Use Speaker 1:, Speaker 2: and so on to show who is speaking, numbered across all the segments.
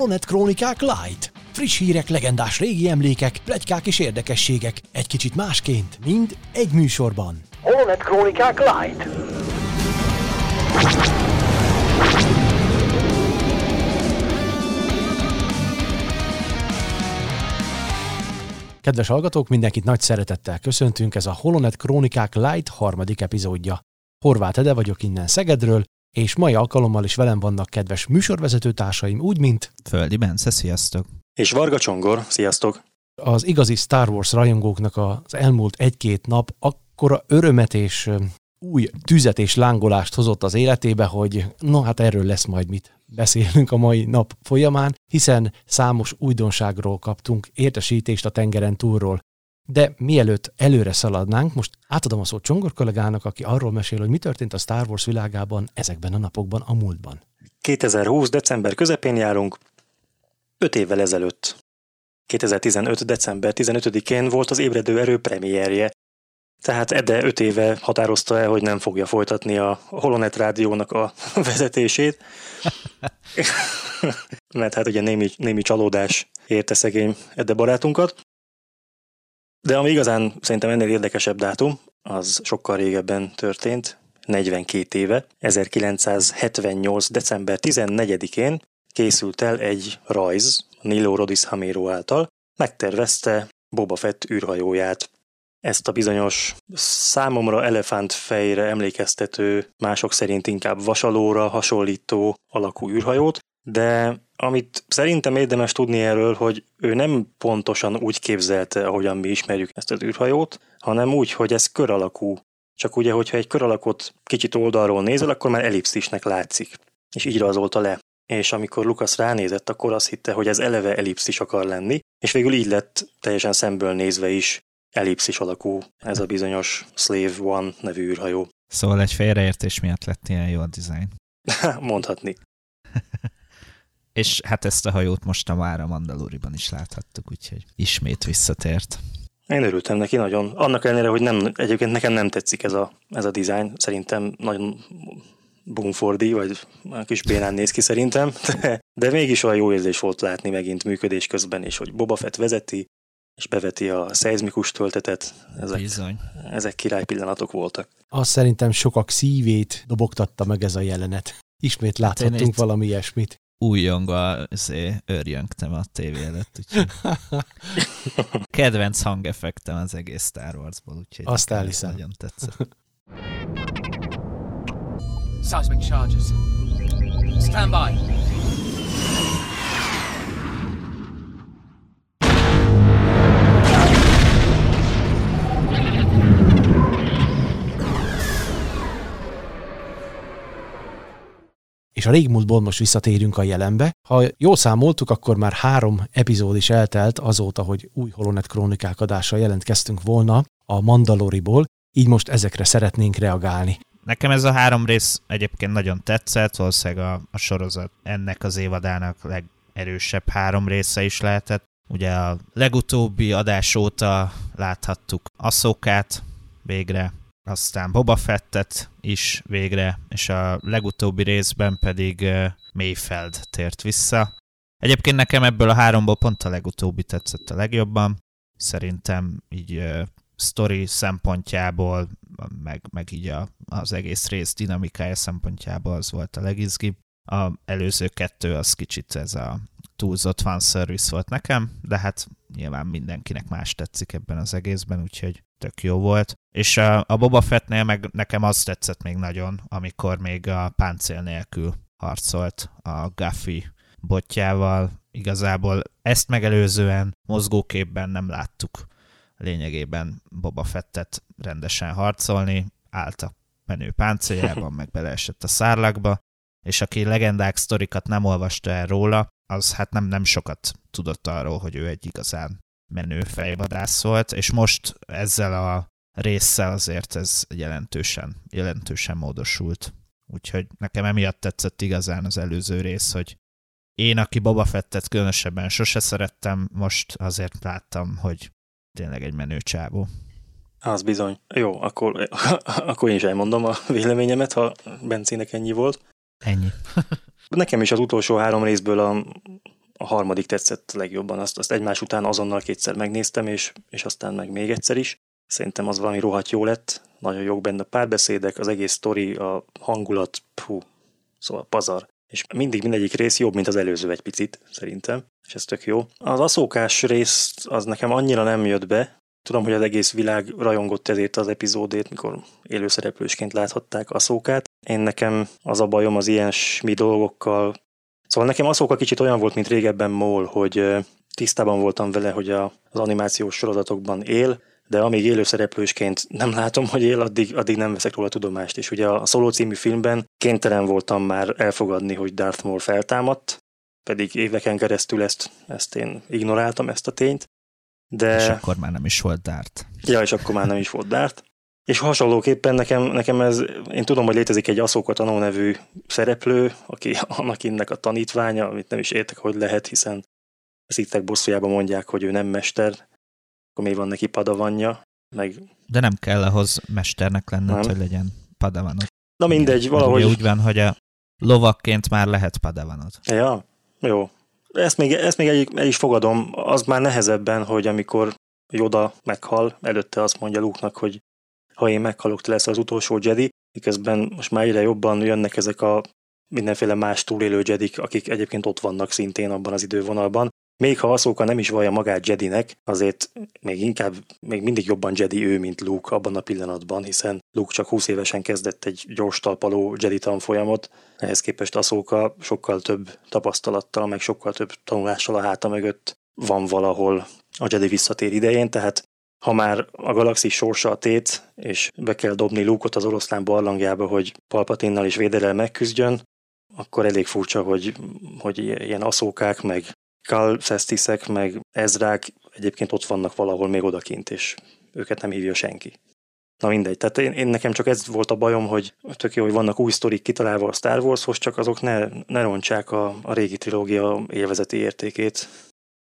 Speaker 1: Holonet Krónikák Light. Friss hírek, legendás régi emlékek, plegykák és érdekességek. Egy kicsit másként, mind egy műsorban. Holonet Krónikák Light. Kedves hallgatók, mindenkit nagy szeretettel köszöntünk, ez a Holonet Krónikák Light harmadik epizódja. Horváth Ede vagyok innen Szegedről, és mai alkalommal is velem vannak kedves műsorvezető társaim, úgy, mint...
Speaker 2: Földi Bence, sziasztok!
Speaker 3: És Varga Csongor, sziasztok!
Speaker 1: Az igazi Star Wars rajongóknak az elmúlt egy-két nap akkora örömet és új tüzet és lángolást hozott az életébe, hogy no hát erről lesz majd mit beszélünk a mai nap folyamán, hiszen számos újdonságról kaptunk értesítést a tengeren túlról. De mielőtt előre szaladnánk, most átadom a szót Csongor kollégának, aki arról mesél, hogy mi történt a Star Wars világában ezekben a napokban, a múltban.
Speaker 3: 2020. december közepén járunk, 5 évvel ezelőtt. 2015. december 15-én volt az Ébredő Erő premierje, tehát Ede 5 éve határozta el, hogy nem fogja folytatni a Holonet rádiónak a vezetését, mert hát ugye némi, némi csalódás érte szegény Ede barátunkat. De ami igazán szerintem ennél érdekesebb dátum, az sokkal régebben történt, 42 éve, 1978. december 14-én készült el egy rajz, Nilo Rodis Hamero által, megtervezte Boba Fett űrhajóját. Ezt a bizonyos számomra elefántfejre emlékeztető, mások szerint inkább vasalóra hasonlító alakú űrhajót, de amit szerintem érdemes tudni erről, hogy ő nem pontosan úgy képzelte, ahogyan mi ismerjük ezt az űrhajót, hanem úgy, hogy ez kör alakú. Csak ugye, hogyha egy kör alakot kicsit oldalról nézel, akkor már ellipszisnek látszik. És így rajzolta le. És amikor Lukasz ránézett, akkor azt hitte, hogy ez eleve ellipszis akar lenni, és végül így lett teljesen szemből nézve is ellipszis alakú ez a bizonyos Slave One nevű űrhajó.
Speaker 2: Szóval egy félreértés miatt lett ilyen jó a dizájn.
Speaker 3: Mondhatni.
Speaker 2: És hát ezt a hajót most a már a Mandaloriban is láthattuk, úgyhogy ismét visszatért.
Speaker 3: Én örültem neki nagyon. Annak ellenére, hogy nem, egyébként nekem nem tetszik ez a, ez a design. Szerintem nagyon bumfordi, vagy kis bénán néz ki szerintem, de, de mégis olyan jó érzés volt látni megint működés közben, és hogy Boba Fett vezeti, és beveti a szeizmikus töltetet. Ezek,
Speaker 2: Bizony.
Speaker 3: ezek király pillanatok voltak.
Speaker 1: Azt szerintem sokak szívét dobogtatta meg ez a jelenet. Ismét láthattunk hát valami ilyesmit
Speaker 2: újjongva őrjöngtem a tévé előtt, úgyhogy kedvenc hangeffektem az egész Star Wars-ból, úgyhogy
Speaker 1: Azt elhiszem.
Speaker 2: nagyon tetszett.
Speaker 4: Seismic charges. Stand by.
Speaker 1: A régmúltból most visszatérünk a jelenbe. Ha jól számoltuk, akkor már három epizód is eltelt azóta, hogy új Holonet Krónikák adással jelentkeztünk volna a Mandaloriból, így most ezekre szeretnénk reagálni.
Speaker 2: Nekem ez a három rész egyébként nagyon tetszett, valószínűleg a, a sorozat ennek az évadának legerősebb három része is lehetett. Ugye a legutóbbi adás óta láthattuk Asszókát végre, aztán Boba Fettet is végre, és a legutóbbi részben pedig Mayfeld tért vissza. Egyébként nekem ebből a háromból pont a legutóbbi tetszett a legjobban. Szerintem így story szempontjából, meg, meg így a, az egész rész dinamikája szempontjából az volt a legizgibb. A előző kettő az kicsit ez a túlzott fanservice volt nekem, de hát nyilván mindenkinek más tetszik ebben az egészben, úgyhogy tök jó volt. És a, Boba Fettnél meg nekem az tetszett még nagyon, amikor még a páncél nélkül harcolt a Guffy botjával. Igazából ezt megelőzően mozgóképben nem láttuk lényegében Boba Fettet rendesen harcolni, állt a menő páncéljában, meg beleesett a szárlakba, és aki legendák sztorikat nem olvasta el róla, az hát nem, nem sokat tudott arról, hogy ő egy igazán menő fejvadász volt, és most ezzel a résszel azért ez jelentősen, jelentősen módosult. Úgyhogy nekem emiatt tetszett igazán az előző rész, hogy én, aki Boba Fettet különösebben sose szerettem, most azért láttam, hogy tényleg egy menő csávó.
Speaker 3: Az bizony. Jó, akkor, akkor én is elmondom a véleményemet, ha Bencének ennyi volt.
Speaker 2: Ennyi.
Speaker 3: Nekem is az utolsó három részből a, a harmadik tetszett legjobban. Azt, azt egymás után azonnal kétszer megnéztem, és, és aztán meg még egyszer is. Szerintem az valami rohadt jó lett, nagyon jók benne a párbeszédek, az egész sztori, a hangulat, pú, szóval pazar. És mindig mindegyik rész jobb, mint az előző egy picit, szerintem, és ez tök jó. Az aszókás rész az nekem annyira nem jött be, Tudom, hogy az egész világ rajongott ezért az epizódét, mikor élőszereplősként láthatták Aszókát. Én nekem az a bajom az ilyesmi dolgokkal. Szóval nekem Aszóka kicsit olyan volt, mint régebben Mól, hogy tisztában voltam vele, hogy a, az animációs sorozatokban él, de amíg élőszereplősként nem látom, hogy él, addig, addig nem veszek róla tudomást. És ugye a Solo című filmben kénytelen voltam már elfogadni, hogy Darth Maul feltámadt, pedig éveken keresztül ezt, ezt én ignoráltam, ezt a tényt. De...
Speaker 2: És akkor már nem is volt Dart.
Speaker 3: Ja, és akkor már nem is volt Dart. És hasonlóképpen nekem, nekem ez, én tudom, hogy létezik egy Aszóka Tanó nevű szereplő, aki Anakinnek a tanítványa, amit nem is értek, hogy lehet, hiszen az ittek bosszújában mondják, hogy ő nem mester, akkor még van neki padavanja, meg...
Speaker 2: De nem kell ahhoz mesternek lenned, hogy legyen padavanod.
Speaker 3: Na mindegy,
Speaker 2: Igen.
Speaker 3: valahogy...
Speaker 2: Úgy van, hogy a lovakként már lehet padavanod.
Speaker 3: Ja, jó. Ezt még, ezt még el, el is fogadom, az már nehezebben, hogy amikor Joda meghal, előtte azt mondja Luke-nak, hogy ha én meghalok, te lesz az utolsó Jedi, miközben most már egyre jobban jönnek ezek a mindenféle más túlélő Jedik, akik egyébként ott vannak szintén abban az idővonalban. Még ha Aszóka nem is vallja magát Jedinek, azért még inkább, még mindig jobban Jedi ő, mint Luke abban a pillanatban, hiszen Luke csak 20 évesen kezdett egy gyors talpaló Jedi tanfolyamot, ehhez képest Aszóka sokkal több tapasztalattal, meg sokkal több tanulással a háta mögött van valahol a Jedi visszatér idején, tehát ha már a galaxis sorsa a tét, és be kell dobni Luke-ot az oroszlán barlangjába, hogy Palpatinnal és Véderrel megküzdjön, akkor elég furcsa, hogy, hogy ilyen aszókák, meg Kal Festisek, meg Ezrák egyébként ott vannak valahol még odakint, és őket nem hívja senki. Na mindegy, tehát én, én nekem csak ez volt a bajom, hogy tök jó, hogy vannak új sztorik kitalálva a Star Warshoz, csak azok ne, ne rontsák a, a régi trilógia élvezeti értékét.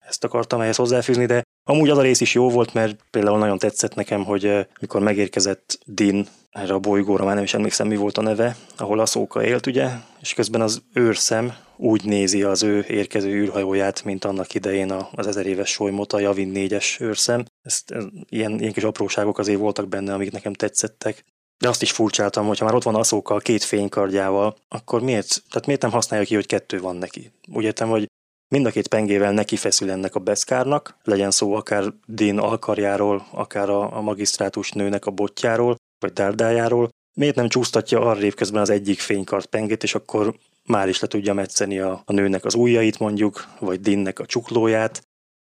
Speaker 3: Ezt akartam ehhez hozzáfűzni, de amúgy az a rész is jó volt, mert például nagyon tetszett nekem, hogy mikor megérkezett Din erre a bolygóra, már nem is emlékszem, mi volt a neve, ahol a szóka élt, ugye, és közben az őrszem úgy nézi az ő érkező űrhajóját, mint annak idején az ezer éves solymot, a Javin 4-es őrszem. Ezt, ez, ilyen, ilyen kis apróságok azért voltak benne, amik nekem tetszettek. De azt is furcsáltam, hogy ha már ott van Aszóka a két fénykardjával, akkor miért, tehát miért nem használja ki, hogy kettő van neki? Úgy értem, hogy mind a két pengével neki feszül ennek a beszkárnak, legyen szó akár Din alkarjáról, akár a, a magisztrátus nőnek a botjáról, vagy dárdájáról, miért nem csúsztatja arrébb közben az egyik fénykart pengét, és akkor már is le tudja metszeni a, a nőnek az ujjait mondjuk, vagy Dinnek a csuklóját.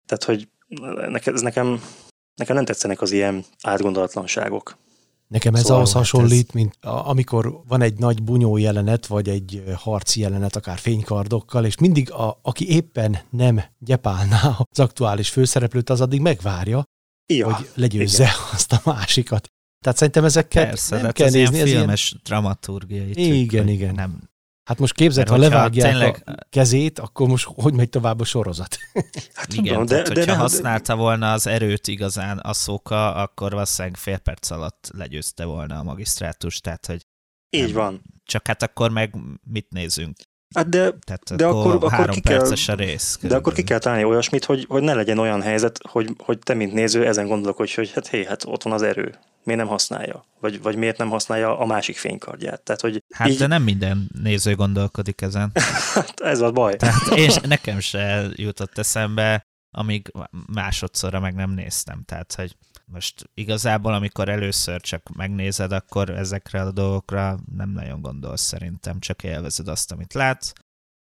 Speaker 3: Tehát, hogy ez nekem, nekem nem tetszenek az ilyen átgondolatlanságok.
Speaker 1: Nekem ez szóval ahhoz hasonlít, ez... mint amikor van egy nagy bunyó jelenet, vagy egy harci jelenet, akár fénykardokkal, és mindig a, aki éppen nem gyepálná az aktuális főszereplőt, az addig megvárja, ja, hogy legyőzze igen. azt a másikat. Tehát szerintem ezeket
Speaker 2: Persze,
Speaker 1: nem
Speaker 2: hát
Speaker 1: kell
Speaker 2: ez
Speaker 1: nézni.
Speaker 2: Ilyen
Speaker 1: ez
Speaker 2: filmes ilyen... dramaturgiai
Speaker 1: Igen,
Speaker 2: trükk,
Speaker 1: igen.
Speaker 2: Nem,
Speaker 1: Hát most képzeld, ha levágják
Speaker 2: tényleg-
Speaker 1: a kezét, akkor most hogy megy tovább a sorozat?
Speaker 3: Hát
Speaker 2: Igen,
Speaker 3: tudom,
Speaker 2: tehát,
Speaker 3: de, de
Speaker 2: hogyha
Speaker 3: nem,
Speaker 2: használta volna az erőt igazán a szóka, akkor valószínűleg fél perc alatt legyőzte volna a magisztrátus, tehát hogy
Speaker 3: így van.
Speaker 2: csak hát akkor meg mit nézünk?
Speaker 3: Hát de,
Speaker 2: Tehát
Speaker 3: De
Speaker 2: akkor,
Speaker 3: akkor- ki kell-
Speaker 2: perces a rész.
Speaker 3: de akkor ki
Speaker 2: körülbelül.
Speaker 3: kell találni olyasmit, hogy, hogy ne legyen olyan helyzet, hogy, hogy te, mint néző, ezen gondolkodj, hogy hát hé, hát ott van az erő. Miért nem használja? Vagy, vagy miért nem használja a másik fénykardját? Tehát, hogy
Speaker 2: Hát
Speaker 3: így,
Speaker 2: de nem minden néző gondolkodik ezen.
Speaker 3: ez a baj.
Speaker 2: Tehát én, nekem se jutott eszembe, amíg másodszorra meg nem néztem. Tehát, hogy most igazából, amikor először csak megnézed, akkor ezekre a dolgokra nem nagyon gondolsz szerintem, csak élvezed azt, amit látsz.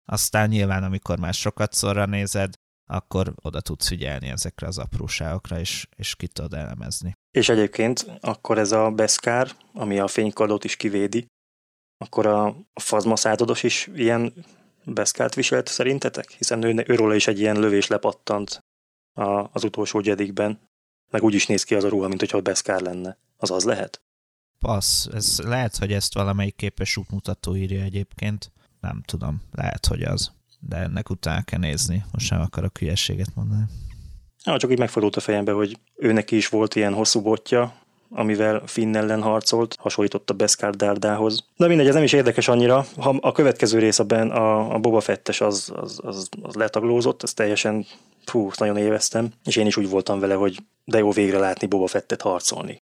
Speaker 2: Aztán nyilván, amikor már sokat szorra nézed, akkor oda tudsz figyelni ezekre az apróságokra, és, és ki tudod elemezni.
Speaker 3: És egyébként akkor ez a beszkár, ami a fénykardot is kivédi, akkor a, a fazmaszádodos is ilyen beszkárt viselt szerintetek? Hiszen ő, őróla is egy ilyen lövés lepattant a, az utolsó jedikben. Meg úgy is néz ki az a ruha, mint hogyha beszkár lenne. Az az lehet?
Speaker 2: Passz, ez lehet, hogy ezt valamelyik képes útmutató írja egyébként. Nem tudom, lehet, hogy az. De ennek utána kell nézni. Most sem akarok hülyeséget mondani.
Speaker 3: Ja, csak így megfordult a fejembe, hogy ő neki is volt ilyen hosszú botja, amivel Finn ellen harcolt, hasonlított a Beskar Dárdához. De mindegy, ez nem is érdekes annyira. Ha a következő rész a, ben, a, a Boba Fettes az, az, az, az letaglózott, ez teljesen, fú, nagyon éveztem, és én is úgy voltam vele, hogy de jó végre látni Boba Fettet harcolni.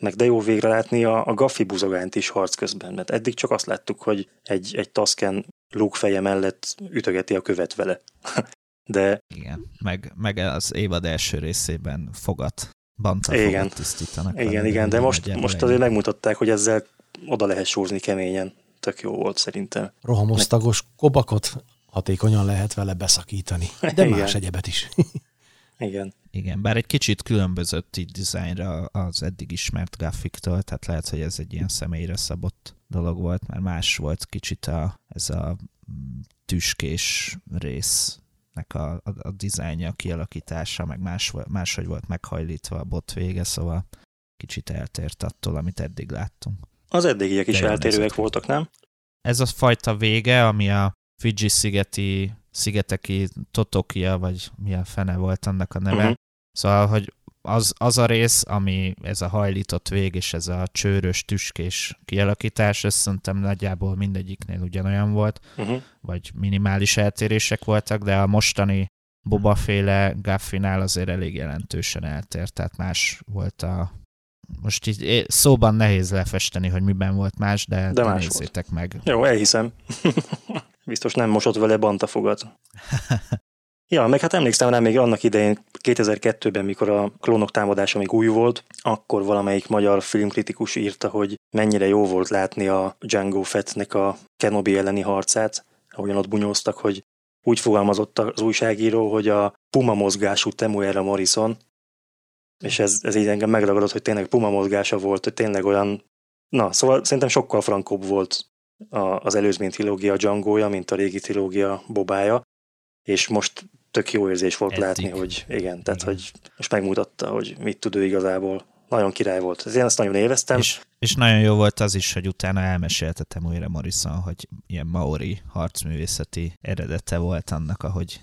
Speaker 3: Meg de jó végre látni a, a Gaffi buzogányt is harc közben, mert eddig csak azt láttuk, hogy egy, egy Tasken Luke feje mellett ütögeti a követ vele. De...
Speaker 2: Igen, meg, meg az évad első részében fogat Banta
Speaker 3: igen.
Speaker 2: tisztítanak.
Speaker 3: Igen, igen, de most, most azért megmutatták, hogy ezzel oda lehet sózni keményen. Tök jó volt szerintem.
Speaker 1: Rohamosztagos kobakot hatékonyan lehet vele beszakítani, de igen. más egyebet is.
Speaker 3: igen.
Speaker 2: Igen, bár egy kicsit különbözött így dizájnra az eddig ismert grafiktól, tehát lehet, hogy ez egy ilyen személyre szabott dolog volt, mert más volt kicsit a, ez a mm, tüskés rész a, a, a dizájnja, a kialakítása, meg más, máshogy volt meghajlítva a bot vége, szóval kicsit eltért attól, amit eddig láttunk.
Speaker 3: Az eddigiek is eltérőek voltak, nem?
Speaker 2: Ez a fajta vége, ami a Fiji szigeti, szigeteki Totokia, vagy milyen fene volt annak a neve. Uh-huh. Szóval, hogy az, az a rész, ami ez a hajlított vég és ez a csőrös, tüskés kialakítás, ez szerintem nagyjából mindegyiknél ugyanolyan volt, uh-huh. vagy minimális eltérések voltak, de a mostani Boba féle Gaffinál azért elég jelentősen eltért, tehát más volt a... Most így szóban nehéz lefesteni, hogy miben volt más, de, de más nézzétek volt. meg.
Speaker 3: Jó, elhiszem. Biztos nem mosott vele bantafogat. Ja, meg hát emlékszem rá még annak idején, 2002-ben, mikor a klónok támadása még új volt, akkor valamelyik magyar filmkritikus írta, hogy mennyire jó volt látni a Django Fettnek a Kenobi elleni harcát, ahogyan ott bunyóztak, hogy úgy fogalmazott az újságíró, hogy a puma mozgású Temuera Morrison, és ez, ez így engem megragadott, hogy tényleg puma mozgása volt, hogy tényleg olyan, na, szóval szerintem sokkal frankóbb volt az előzmény trilógia Django-ja, mint a régi trilógia Bobája, és most tök jó érzés volt Eddig. látni, hogy igen, tehát igen. hogy most megmutatta, hogy mit tud ő igazából. Nagyon király volt. Én ezt nagyon élveztem.
Speaker 2: És, és nagyon jó volt az is, hogy utána elmeséltetem újra Morrison, hogy ilyen maori harcművészeti eredete volt annak, ahogy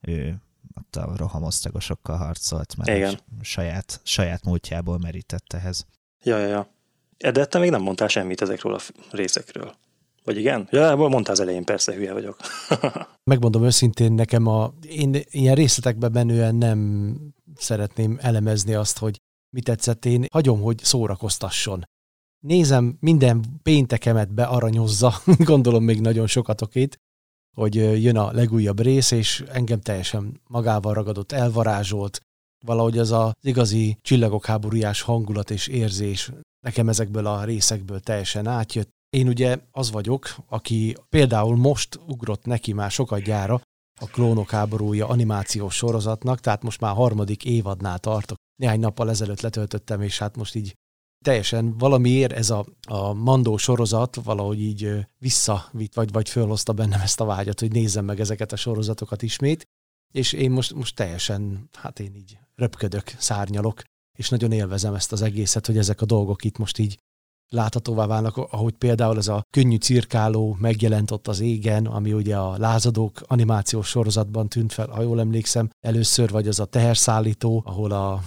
Speaker 2: ő ott a rohamosztagosokkal harcolt, mert Igen. saját, saját múltjából merített ehhez.
Speaker 3: Ja, ja, ja. De te még nem mondtál semmit ezekről a részekről. Vagy igen? Ja, mondtál az elején, persze, hülye vagyok.
Speaker 1: Megmondom őszintén, nekem a, én ilyen részletekbe menően nem szeretném elemezni azt, hogy mit tetszett. Én hagyom, hogy szórakoztasson. Nézem, minden péntekemet bearanyozza, gondolom még nagyon sokatokét, hogy jön a legújabb rész, és engem teljesen magával ragadott, elvarázsolt, valahogy az az igazi csillagok háborújás hangulat és érzés nekem ezekből a részekből teljesen átjött. Én ugye az vagyok, aki például most ugrott neki már sokat gyára a Klónok háborúja animációs sorozatnak, tehát most már harmadik évadnál tartok. Néhány nappal ezelőtt letöltöttem, és hát most így teljesen valamiért ez a, a Mandó sorozat valahogy így visszavitt, vagy, vagy fölhozta bennem ezt a vágyat, hogy nézzem meg ezeket a sorozatokat ismét, és én most, most teljesen, hát én így röpködök, szárnyalok, és nagyon élvezem ezt az egészet, hogy ezek a dolgok itt most így láthatóvá válnak, ahogy például ez a könnyű cirkáló megjelent ott az égen, ami ugye a lázadók animációs sorozatban tűnt fel, ha jól emlékszem, először, vagy az a teherszállító, ahol a,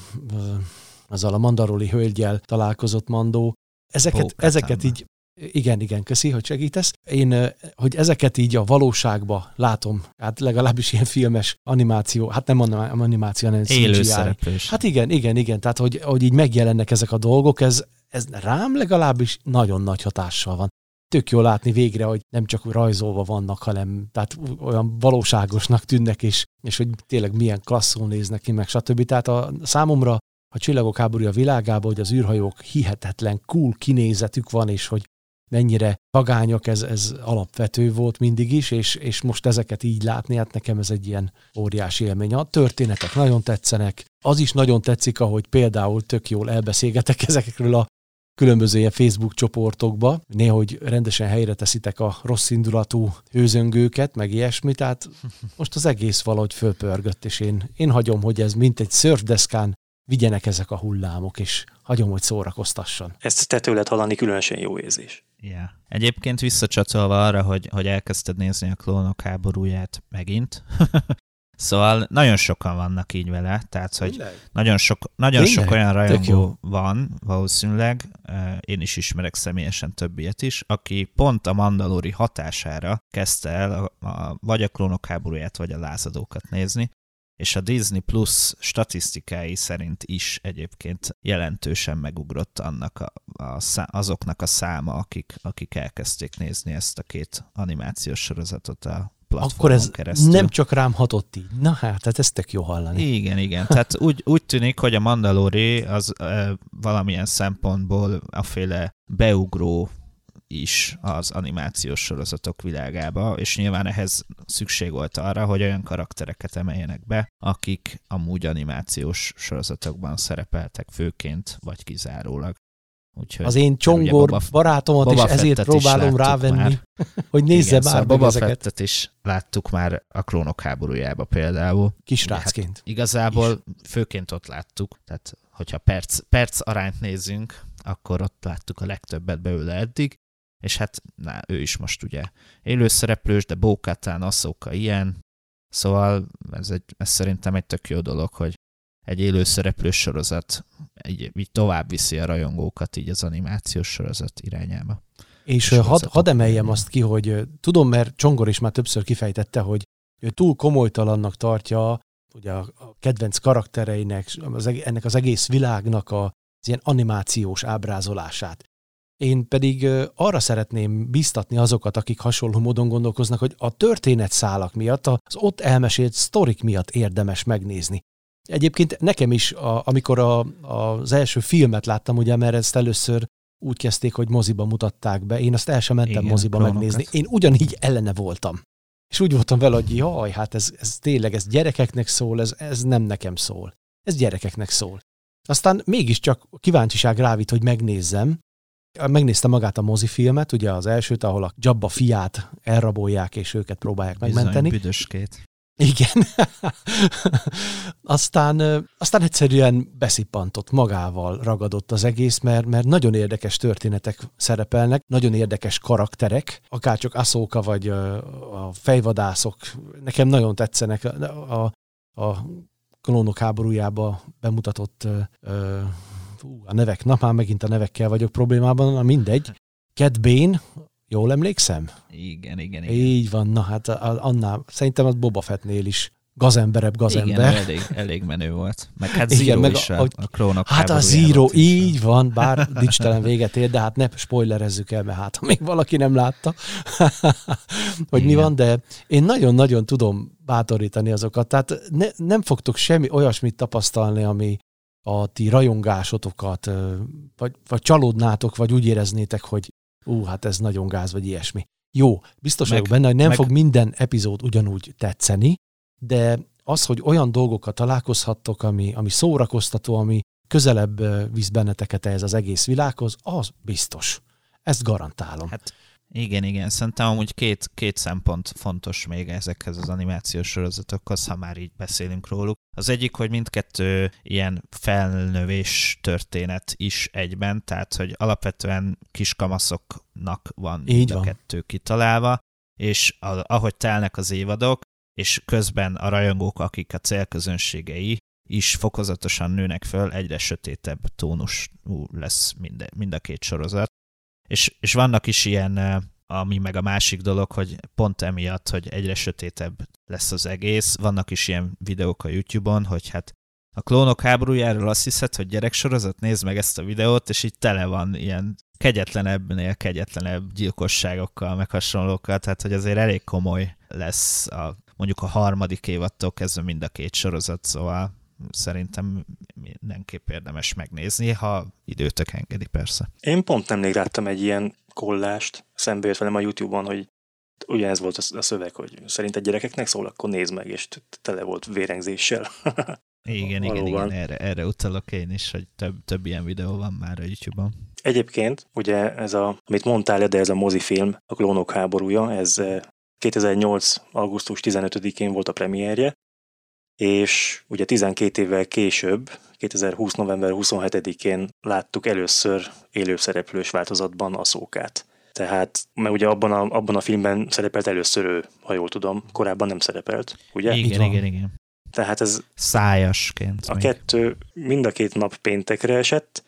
Speaker 1: azzal a mandaroli hölgyel találkozott Mandó. Ezeket, ezeket így igen, igen, köszi, hogy segítesz. Én, hogy ezeket így a valóságba látom, hát legalábbis ilyen filmes animáció, hát nem animáció, hanem
Speaker 2: Élő szereplős.
Speaker 1: Hát igen, igen, igen, tehát hogy, hogy így megjelennek ezek a dolgok, ez, ez rám legalábbis nagyon nagy hatással van. Tök jó látni végre, hogy nem csak rajzolva vannak, hanem tehát olyan valóságosnak tűnnek, és, és hogy tényleg milyen klasszul néznek ki, meg stb. Tehát a, számomra a csillagok háborúja világában, hogy az űrhajók hihetetlen cool kinézetük van, és hogy mennyire vagányok, ez, ez alapvető volt mindig is, és, és most ezeket így látni, hát nekem ez egy ilyen óriási élmény. A történetek nagyon tetszenek, az is nagyon tetszik, ahogy például tök jól elbeszélgetek ezekről a különböző ilyen Facebook csoportokba, néhogy rendesen helyre teszitek a rossz indulatú hőzöngőket, meg ilyesmi, tehát most az egész valahogy fölpörgött, és én, én hagyom, hogy ez mint egy szörfdeszkán vigyenek ezek a hullámok, és hagyom, hogy szórakoztasson.
Speaker 3: Ezt te tőled hallani különösen jó érzés.
Speaker 2: Yeah. Egyébként visszacsatolva arra, hogy, hogy elkezdted nézni a klónok háborúját megint, Szóval nagyon sokan vannak így vele, tehát hogy
Speaker 1: Tényleg?
Speaker 2: nagyon sok, nagyon
Speaker 1: Tényleg?
Speaker 2: sok olyan rajongó van valószínűleg, én is ismerek személyesen több ilyet is, aki pont a Mandalori hatására kezdte el a, a, vagy a klónok háborúját, vagy a lázadókat nézni, és a Disney Plus statisztikái szerint is egyébként jelentősen megugrott annak a, a, szá- azoknak a száma, akik, akik elkezdték nézni ezt a két animációs sorozatot a platformon
Speaker 1: Akkor ez
Speaker 2: keresztül.
Speaker 1: nem csak rám hatott így. Na hát, tehát ez tök jó hallani.
Speaker 2: Igen, igen. Tehát úgy, úgy tűnik, hogy a Mandalori az e, valamilyen szempontból aféle beugró is az animációs sorozatok világába, és nyilván ehhez szükség volt arra, hogy olyan karaktereket emeljenek be, akik amúgy animációs sorozatokban szerepeltek főként, vagy kizárólag. Úgyhogy
Speaker 1: Az én
Speaker 2: ugye
Speaker 1: csongor
Speaker 2: Boba-
Speaker 1: barátomat
Speaker 2: Boba
Speaker 1: is ezért
Speaker 2: is
Speaker 1: próbálom rávenni,
Speaker 2: már.
Speaker 1: hogy nézze
Speaker 2: Igen,
Speaker 1: már
Speaker 2: szóval Boba
Speaker 1: ezeket
Speaker 2: Fettet is láttuk már a klónok háborújába például.
Speaker 1: kisrácként.
Speaker 2: Igazából főként ott láttuk, tehát hogyha perc, perc arányt nézzünk, akkor ott láttuk a legtöbbet belőle eddig, és hát na, ő is most ugye élőszereplős, de Bókátán, Asszóka ilyen, szóval ez, egy, ez szerintem egy tök jó dolog, hogy egy élőszereplős sorozat így, így tovább viszi a rajongókat így az animációs sorozat irányába.
Speaker 1: És ö, hadd had emeljem azt ki, hogy tudom, mert Csongor is már többször kifejtette, hogy ő túl komolytalannak tartja ugye a, a kedvenc karaktereinek, az, ennek az egész világnak a, az ilyen animációs ábrázolását. Én pedig arra szeretném biztatni azokat, akik hasonló módon gondolkoznak, hogy a történetszálak miatt, az ott elmesélt sztorik miatt érdemes megnézni. Egyébként nekem is, a, amikor a, az első filmet láttam, ugye, mert ezt először úgy kezdték, hogy moziba mutatták be. Én azt el sem mentem
Speaker 2: Igen,
Speaker 1: moziba megnézni. Én ugyanígy ellene voltam. És úgy voltam vele, hogy jaj, hát ez, ez tényleg, ez gyerekeknek szól, ez, ez nem nekem szól. Ez gyerekeknek szól. Aztán mégiscsak kíváncsiság rávit, hogy megnézzem. Megnéztem magát a mozifilmet, ugye az elsőt, ahol a Jabba fiát elrabolják, és őket próbálják megmenteni.
Speaker 2: Bizony, büdöskét.
Speaker 1: Igen. aztán, aztán egyszerűen beszippantott, magával ragadott az egész, mert, mert nagyon érdekes történetek szerepelnek, nagyon érdekes karakterek, akárcsak Aszóka vagy a fejvadászok. Nekem nagyon tetszenek a, a, a klónok háborújába bemutatott a nevek, na már megint a nevekkel vagyok problémában, na mindegy. Cat Bane, jól emlékszem?
Speaker 2: Igen, igen, igen.
Speaker 1: Így van, na hát annál, szerintem az Boba Fettnél is gazemberebb gazember.
Speaker 2: Igen, elég, elég menő volt. Meg hát
Speaker 1: Igen,
Speaker 2: Zero
Speaker 1: meg
Speaker 2: is
Speaker 1: a-
Speaker 2: a, a klónok
Speaker 1: Hát a Zero, így van, bár dicstelen véget ér, de hát ne spoilerezzük el, mert hát ha még valaki nem látta, hogy mi
Speaker 2: Igen.
Speaker 1: van, de én nagyon-nagyon tudom bátorítani azokat. Tehát ne, nem fogtok semmi olyasmit tapasztalni, ami a ti rajongásotokat, vagy, vagy csalódnátok, vagy úgy éreznétek, hogy ú, hát ez nagyon gáz, vagy ilyesmi. Jó, biztos
Speaker 2: Meg-
Speaker 1: vagyok benne, hogy nem
Speaker 2: meg-
Speaker 1: fog minden epizód ugyanúgy tetszeni, de az, hogy olyan dolgokkal találkozhattok, ami, ami szórakoztató, ami közelebb visz benneteket ehhez az egész világhoz, az biztos. Ezt garantálom.
Speaker 2: Hát igen, igen. Szerintem amúgy két, két szempont fontos még ezekhez az animációs sorozatokhoz, ha már így beszélünk róluk. Az egyik, hogy mindkettő ilyen felnövés történet is egyben, tehát hogy alapvetően kiskamaszoknak van
Speaker 1: Így
Speaker 2: mind a
Speaker 1: van.
Speaker 2: kettő kitalálva, és a, ahogy telnek az évadok, és közben a rajongók, akik a célközönségei, is fokozatosan nőnek föl, egyre sötétebb tónusú lesz mind, mind a két sorozat. És, és vannak is ilyen, ami meg a másik dolog, hogy pont emiatt, hogy egyre sötétebb lesz az egész, vannak is ilyen videók a YouTube-on, hogy hát a klónok háborújáról azt hiszed, hogy gyereksorozat, nézd meg ezt a videót, és így tele van ilyen kegyetlenebbnél kegyetlenebb gyilkosságokkal, meg hasonlókkal, tehát hogy azért elég komoly lesz a, mondjuk a harmadik évattól kezdve mind a két sorozat, szóval szerintem mindenképp érdemes megnézni, ha időtök engedi persze.
Speaker 3: Én pont nemrég láttam egy ilyen kollást, szembe jött velem a YouTube-on, hogy ugyanez volt a- a szöveg, hogy szerint egy gyerekeknek szól, akkor nézd meg, és tele volt vérengzéssel.
Speaker 2: Igen, igen,
Speaker 3: Valóban.
Speaker 2: igen, erre, erre utalok én is, hogy több, több ilyen videó van már a YouTube-on.
Speaker 3: Egyébként, ugye ez a, amit mondtál, de ez a mozifilm, a Klónok háborúja, ez eh, 2008. augusztus 15-én volt a premierje, és ugye 12 évvel később, 2020. november 27-én láttuk először élőszereplős változatban a szókát. Tehát, mert ugye abban a, abban a filmben szerepelt először ő, ha jól tudom, korábban nem szerepelt, ugye?
Speaker 2: Igen, igen, igen.
Speaker 3: Tehát ez
Speaker 2: Szájasként.
Speaker 3: a
Speaker 2: még.
Speaker 3: kettő mind a két nap péntekre esett,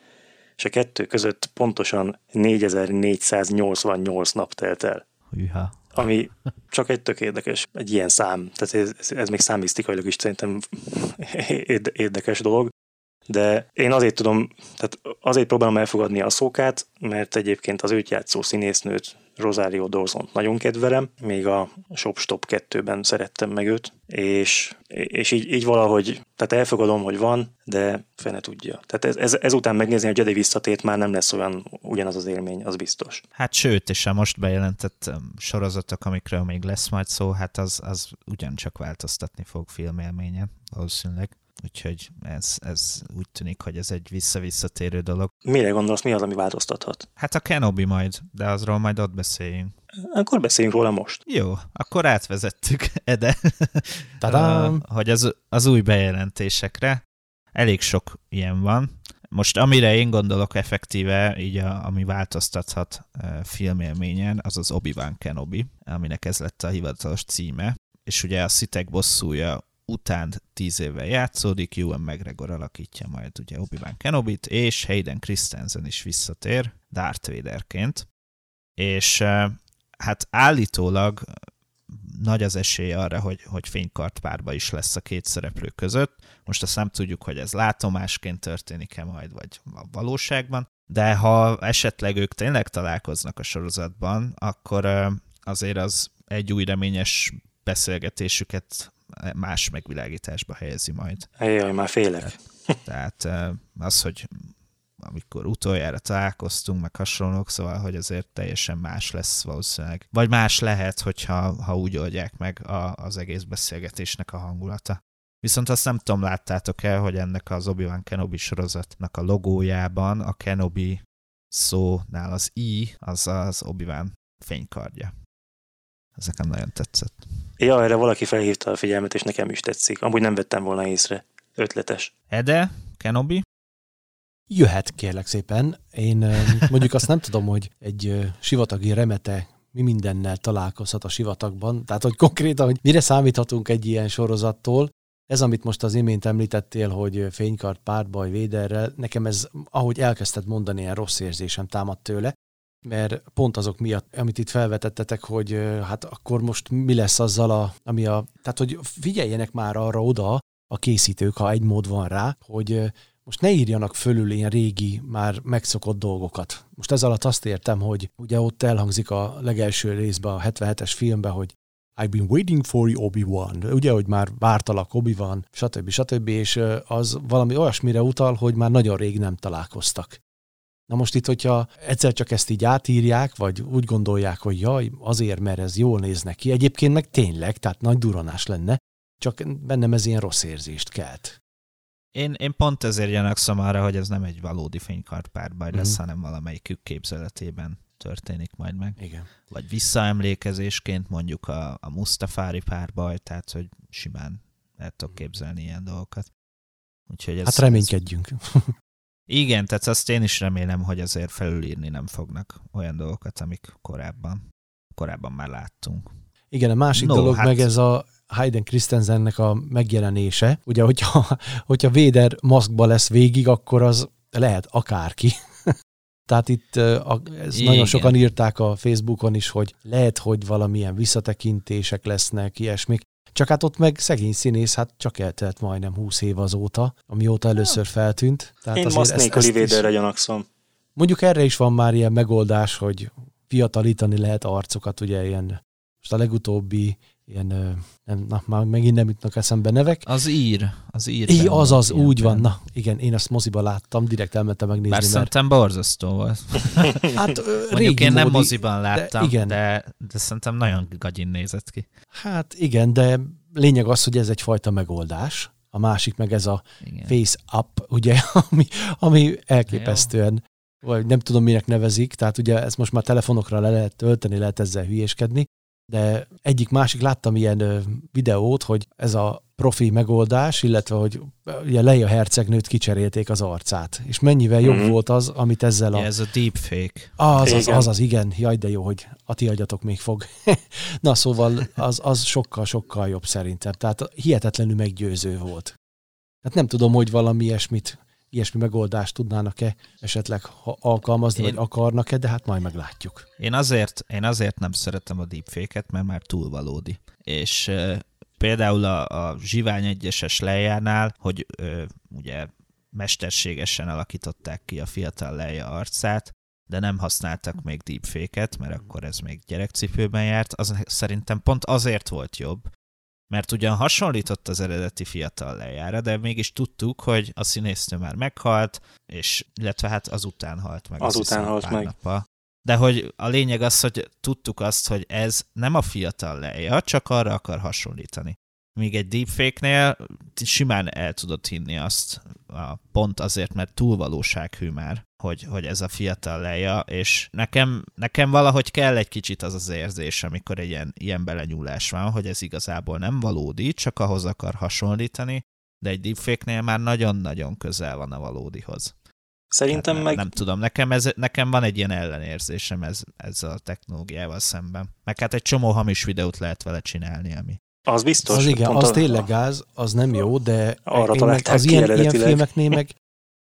Speaker 3: és a kettő között pontosan 4488 nap telt el.
Speaker 2: Hűha.
Speaker 3: Ami csak egy tök érdekes, egy ilyen szám. Tehát ez, ez, még számisztikailag is szerintem érde- érdekes dolog. De én azért tudom, tehát azért próbálom elfogadni a szókát, mert egyébként az őt játszó színésznőt, Rosario dawson nagyon kedvelem, még a Shop Stop 2-ben szerettem meg őt, és, és így, így valahogy, tehát elfogadom, hogy van, de fene tudja. Tehát ez, ez, ezután megnézni, hogy Jedi visszatért, már nem lesz olyan ugyanaz az élmény, az biztos.
Speaker 2: Hát sőt, és a most bejelentett um, sorozatok, amikről még lesz majd szó, hát az, az ugyancsak változtatni fog filmélményen, valószínűleg. Úgyhogy ez, ez úgy tűnik, hogy ez egy vissza-visszatérő dolog.
Speaker 3: Mire gondolsz, mi az, ami változtathat?
Speaker 2: Hát a Kenobi majd, de azról majd ott beszéljünk.
Speaker 3: Akkor beszéljünk róla most.
Speaker 2: Jó, akkor átvezettük, Ede,
Speaker 1: Tadám!
Speaker 2: Hogy az, az új bejelentésekre. Elég sok ilyen van. Most amire én gondolok effektíve, így a, ami változtathat uh, filmélményen, az az Obi-Wan Kenobi, aminek ez lett a hivatalos címe. És ugye a Szitek bosszúja után tíz évvel játszódik, Ewan McGregor alakítja majd ugye Obi-Wan Kenobit, és Hayden Christensen is visszatér Darth Vaderként. És hát állítólag nagy az esély arra, hogy, hogy fénykart párba is lesz a két szereplő között. Most azt nem tudjuk, hogy ez látomásként történik-e majd, vagy a valóságban, de ha esetleg ők tényleg találkoznak a sorozatban, akkor azért az egy új reményes beszélgetésüket más megvilágításba helyezi majd.
Speaker 3: Jaj, már félek.
Speaker 2: Tehát ö, az, hogy amikor utoljára találkoztunk, meg hasonlók, szóval, hogy azért teljesen más lesz valószínűleg. Vagy más lehet, hogyha ha úgy oldják meg a, az egész beszélgetésnek a hangulata. Viszont azt nem tudom, láttátok el, hogy ennek az Obi-Wan Kenobi sorozatnak a logójában a Kenobi szónál az I, az az Obi-Wan fénykardja. Ez nekem nagyon tetszett.
Speaker 3: Ja, erre valaki felhívta a figyelmet, és nekem is tetszik. Amúgy nem vettem volna észre. Ötletes.
Speaker 2: Ede, Kenobi,
Speaker 1: Jöhet, kérlek szépen. Én mondjuk azt nem tudom, hogy egy sivatagi remete mi mindennel találkozhat a sivatagban. Tehát, hogy konkrétan, hogy mire számíthatunk egy ilyen sorozattól. Ez, amit most az imént említettél, hogy fénykart pártbaj véderrel, nekem ez, ahogy elkezdted mondani, ilyen rossz érzésem támad tőle, mert pont azok miatt, amit itt felvetettetek, hogy hát akkor most mi lesz azzal, a, ami a... Tehát, hogy figyeljenek már arra oda a készítők, ha egy mód van rá, hogy most ne írjanak fölül ilyen régi, már megszokott dolgokat. Most ez alatt azt értem, hogy ugye ott elhangzik a legelső részben, a 77-es filmben, hogy I've been waiting for you, Obi-Wan. Ugye, hogy már vártalak Obi-Wan, stb. stb. És az valami olyasmire utal, hogy már nagyon rég nem találkoztak. Na most itt, hogyha egyszer csak ezt így átírják, vagy úgy gondolják, hogy jaj, azért, mert ez jól néz neki. Egyébként meg tényleg, tehát nagy duranás lenne, csak bennem ez ilyen rossz érzést kelt.
Speaker 2: Én, én pont ezért gyanakszom arra, hogy ez nem egy valódi fénykart párbaj lesz,
Speaker 1: Mhm.
Speaker 2: hanem valamelyikük képzeletében történik majd meg.
Speaker 1: Igen.
Speaker 2: Vagy visszaemlékezésként mondjuk a, a Mustafári párbaj, tehát hogy simán el tudok képzelni ilyen dolgokat. Úgyhogy ez,
Speaker 1: Hát reménykedjünk.
Speaker 2: Ez, igen, tehát azt én is remélem, hogy azért felülírni nem fognak olyan dolgokat, amik korábban, korábban már láttunk.
Speaker 1: Igen, a másik
Speaker 2: No,
Speaker 1: dolog
Speaker 2: hát-
Speaker 1: meg ez a Hayden Christensennek a megjelenése. Ugye, hogyha, hogyha Véder maszkba lesz végig, akkor az lehet akárki. Tehát itt a, ez
Speaker 2: Igen.
Speaker 1: nagyon sokan írták a Facebookon is, hogy lehet, hogy valamilyen visszatekintések lesznek, ilyesmik. Csak hát ott meg szegény színész, hát csak eltelt majdnem 20 év azóta, amióta először feltűnt. Tehát
Speaker 3: Én
Speaker 1: ezt-
Speaker 3: nélküli véderre gyanakszom.
Speaker 1: Mondjuk erre is van már ilyen megoldás, hogy fiatalítani lehet arcokat, ugye ilyen, most a legutóbbi ilyen, nem, na, már megint nem jutnak eszembe nevek.
Speaker 2: Az ír, az ír.
Speaker 1: Így, az az, úgy van, na igen, én azt moziba láttam, direkt elmentem megnézni,
Speaker 2: Bár
Speaker 1: mert
Speaker 2: szerintem borzasztó volt.
Speaker 1: hát ö,
Speaker 2: Mondjuk
Speaker 1: régi
Speaker 2: én nem moziban láttam, de,
Speaker 1: igen.
Speaker 2: de, de szerintem nagyon gagyin nézett ki.
Speaker 1: Hát igen, de lényeg az, hogy ez egyfajta megoldás. A másik meg ez a
Speaker 2: Igen.
Speaker 1: face up, ugye, ami, ami elképesztően, vagy nem tudom minek nevezik, tehát ugye ezt most már telefonokra le lehet tölteni, lehet ezzel hülyéskedni, de egyik másik láttam ilyen videót, hogy ez a profi megoldás, illetve hogy ugye Leia hercegnőt kicserélték az arcát. És mennyivel jobb
Speaker 3: Mhm.
Speaker 1: volt az, amit ezzel a...
Speaker 2: Ja, ez a deepfake.
Speaker 1: Az, az,
Speaker 3: Igen.
Speaker 1: az, az, igen. Jaj, de jó, hogy a ti agyatok még fog. Na szóval az, az sokkal, sokkal jobb szerintem. Tehát hihetetlenül meggyőző volt. Hát nem tudom, hogy valami ilyesmit, ilyesmi megoldást tudnának-e esetleg ha alkalmazni,
Speaker 2: Én-
Speaker 1: vagy akarnak-e, de hát majd meglátjuk.
Speaker 2: Én azért, én azért nem szeretem a deepfake-et, mert már túl valódi. És uh, például a, a Zsivány egyeses lejánál, hogy uh, ugye mesterségesen alakították ki a fiatal leja arcát, de nem használtak még deepfake-et, mert akkor ez még gyerekcipőben járt, az szerintem pont azért volt jobb, mert ugyan hasonlított az eredeti fiatal lejára, de mégis tudtuk, hogy a színésznő már meghalt, és illetve hát azután halt meg.
Speaker 3: Azután
Speaker 2: hiszem,
Speaker 3: halt meg.
Speaker 2: nappal. De hogy a lényeg az, hogy tudtuk azt, hogy ez nem a fiatal leja, csak arra akar hasonlítani. Míg egy deepfake-nél simán el tudod hinni azt, a, pont azért, mert túl valósághű már, hogy, hogy ez a fiatal leja, és nekem, nekem valahogy kell egy kicsit az az érzés, amikor egy ilyen, ilyen belenyúlás van, hogy ez igazából nem valódi, csak ahhoz akar hasonlítani, de egy deepfake-nél már nagyon-nagyon közel van a valódihoz.
Speaker 3: Szerintem
Speaker 2: Hát
Speaker 3: meg
Speaker 2: Nem tudom, nekem, ez, nekem van egy ilyen ellenérzésem ez, ezzel a technológiával szemben. Meg hát egy csomó hamis videót lehet vele csinálni, ami
Speaker 3: az biztos.
Speaker 1: Az igen, az tényleg gáz, az nem jó, de
Speaker 3: Arra
Speaker 1: én meg az ilyen, ilyen filmeknél meg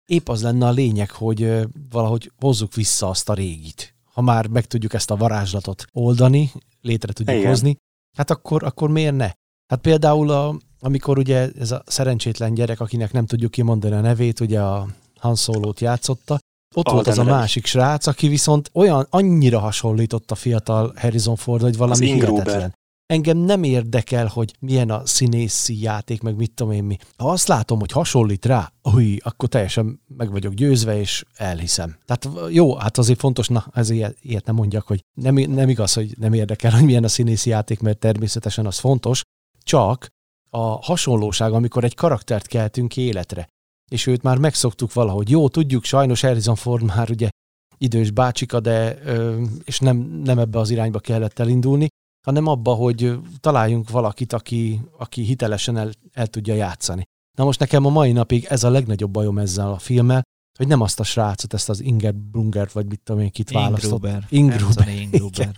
Speaker 1: épp az lenne a lényeg, hogy valahogy hozzuk vissza azt a régit. Ha már meg tudjuk ezt a varázslatot oldani, létre tudjuk
Speaker 3: Igen.
Speaker 1: hozni, hát akkor, akkor miért ne? Hát például, a, amikor ugye ez a szerencsétlen gyerek, akinek nem tudjuk kimondani a nevét, ugye a Han Solo-t játszotta, ott volt az a másik srác, aki viszont olyan annyira hasonlított a fiatal Harrison Ford, hogy valami hihetetlen. Engem nem érdekel, hogy milyen a színészi játék, meg mit tudom én mi. Ha azt látom, hogy hasonlít rá, új, akkor teljesen meg vagyok győzve, és elhiszem. Tehát jó, hát azért fontos, na, ez ilyet, nem mondjak, hogy nem, nem igaz, hogy nem érdekel, hogy milyen a színészi játék, mert természetesen az fontos, csak a hasonlóság, amikor egy karaktert keltünk életre, és őt már megszoktuk valahogy. Jó, tudjuk, sajnos Harrison Ford már ugye idős bácsika, de ö, és nem, nem ebbe az irányba kellett elindulni, hanem abba, hogy találjunk valakit, aki, aki hitelesen el, el tudja játszani. Na most nekem a mai napig ez a legnagyobb bajom ezzel a filmmel, hogy nem azt a srácot, ezt az Inger Brunger, vagy mit tudom én, kit választott.
Speaker 2: Ingruber.
Speaker 1: Ingruber.
Speaker 2: Ingruber.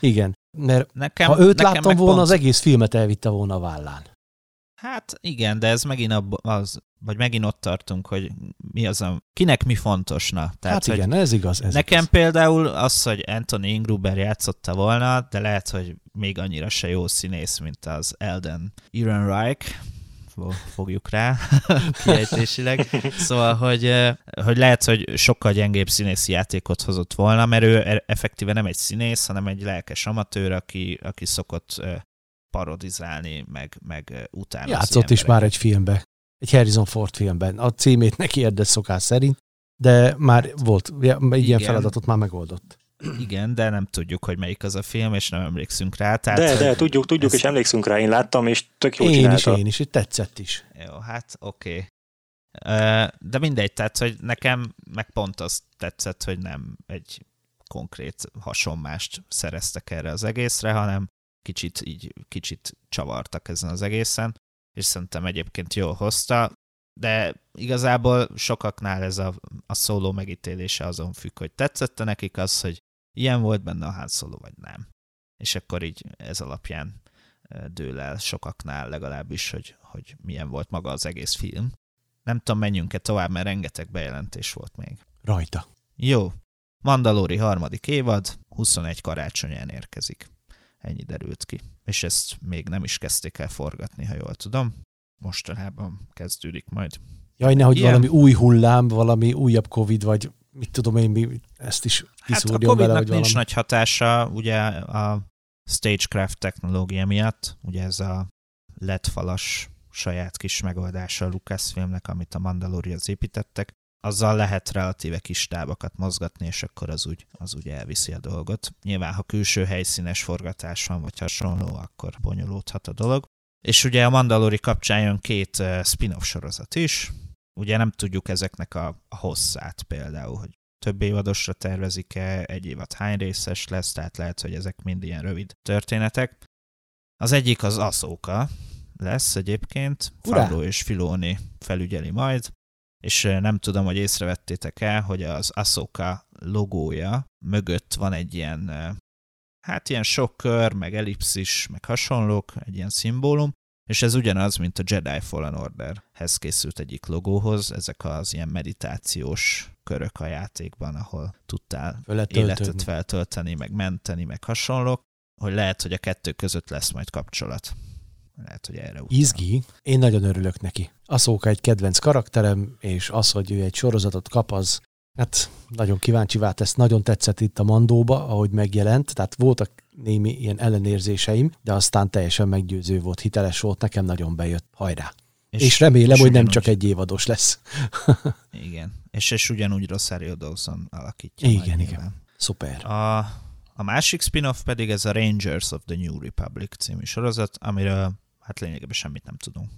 Speaker 1: Igen, mert
Speaker 2: Nekem,
Speaker 1: ha őt
Speaker 2: nekem
Speaker 1: láttam volna,
Speaker 2: pont-
Speaker 1: az egész filmet elvitte volna a vállán.
Speaker 2: Hát igen, de ez megint abba, az, vagy megint ott tartunk, hogy mi az a, kinek mi fontosna. Tehát, hogy
Speaker 1: igen, ez igaz. Ez
Speaker 2: Nekem
Speaker 1: igaz.
Speaker 2: például az, hogy Anthony Ingruber játszotta volna, de lehet, hogy még annyira se jó színész, mint az Elden Ehrenreich, Fo- fogjuk rá kiejtésileg. Szóval, hogy, hogy lehet, hogy sokkal gyengébb színészi játékot hozott volna, mert ő e- effektíve nem egy színész, hanem egy lelkes amatőr, aki, aki szokott parodizálni, meg, meg utána.
Speaker 1: Játszott is már egy filmbe, egy Harrison Ford filmben. A címét neki érdes szokás szerint, de már volt, ilyen
Speaker 2: Igen.
Speaker 1: feladatot már megoldott.
Speaker 2: Igen, de nem tudjuk, hogy melyik az a film, és nem emlékszünk rá. Tehát,
Speaker 3: De, de
Speaker 2: hogy
Speaker 3: tudjuk, tudjuk,
Speaker 2: ez-
Speaker 3: és emlékszünk rá, én láttam, és tök jól
Speaker 1: Én is,
Speaker 3: csinálta.
Speaker 1: én is, tetszett is.
Speaker 2: Jó, hát oké. Okay. De mindegy, tehát, hogy nekem meg pont azt tetszett, hogy nem egy konkrét hasonmást szereztek erre az egészre, hanem kicsit így, kicsit csavartak ezen az egészen, és szerintem egyébként jól hozta, de igazából sokaknál ez a, a szóló megítélése azon függ, hogy tetszette nekik az, hogy ilyen volt benne a Solo, vagy nem. És akkor így ez alapján dől el sokaknál legalábbis, hogy, hogy milyen volt maga az egész film. Nem tudom, menjünk-e tovább, mert rengeteg bejelentés volt még.
Speaker 1: Rajta.
Speaker 2: Jó. Mandalori harmadik évad, 21 karácsonyán érkezik. Ennyi derült ki. És ezt még nem is kezdték el forgatni, ha jól tudom. Mostanában kezdődik majd.
Speaker 1: Jaj, nehogy
Speaker 2: Ilyen.
Speaker 1: valami új hullám, valami újabb Covid, vagy mit tudom én, mi, ezt is
Speaker 2: Hát a
Speaker 1: kiszúrjon
Speaker 2: Covid-nak
Speaker 1: vele,
Speaker 2: nincs
Speaker 1: hogy valami.
Speaker 2: nagy hatása, ugye a Stagecraft technológia miatt, ugye ez a LED falas saját kis megoldása a Lucasfilmnek, amit a Mandalorian építettek, azzal lehet relatíve kis tábakat mozgatni, és akkor az úgy, az úgy elviszi a dolgot. Nyilván, ha külső helyszínes forgatás van, vagy hasonló, akkor bonyolódhat a dolog. És ugye a Mandalori kapcsán jön két eh, spin-off sorozat is. Ugye nem tudjuk ezeknek a, a hosszát például, hogy több évadosra tervezik-e, egy évad hány részes lesz, tehát lehet, hogy ezek mind ilyen rövid történetek. Az egyik az Aszóka, lesz egyébként.
Speaker 1: Urá!
Speaker 2: És Filoni felügyeli majd, és nem tudom, hogy észrevettétek el, hogy az Ahsoka logója mögött van egy ilyen, hát ilyen sok kör, meg ellipszis, meg hasonlók, egy ilyen szimbólum, és ez ugyanaz, mint a Jedi Fallen Orderhez készült egyik logóhoz, ezek az ilyen meditációs körök a játékban, ahol tudtál életet feltölteni, meg menteni, meg hasonlók, hogy lehet, hogy a kettő között lesz majd kapcsolat. Lehet, hogy erre utal.
Speaker 1: Izgi, én nagyon örülök neki. Aszóka egy kedvenc karakterem, és az, hogy ő egy sorozatot kap, az hát nagyon kíváncsi vált, ezt nagyon tetszett itt a Mandóba, ahogy megjelent, tehát voltak némi ilyen ellenérzéseim, de aztán teljesen meggyőző volt, hiteles volt, nekem nagyon bejött, hajrá. És, és remélem,
Speaker 2: és
Speaker 1: hogy nem csak egy évados lesz.
Speaker 2: Igen. És, és ugyanúgy Rosario Dawson alakítja
Speaker 1: Igen, igen.
Speaker 2: nyilván.
Speaker 1: Szuper.
Speaker 2: A, a másik spin-off pedig ez a Rangers of the New Republic című sorozat, amiről hát lényegében semmit nem tudunk.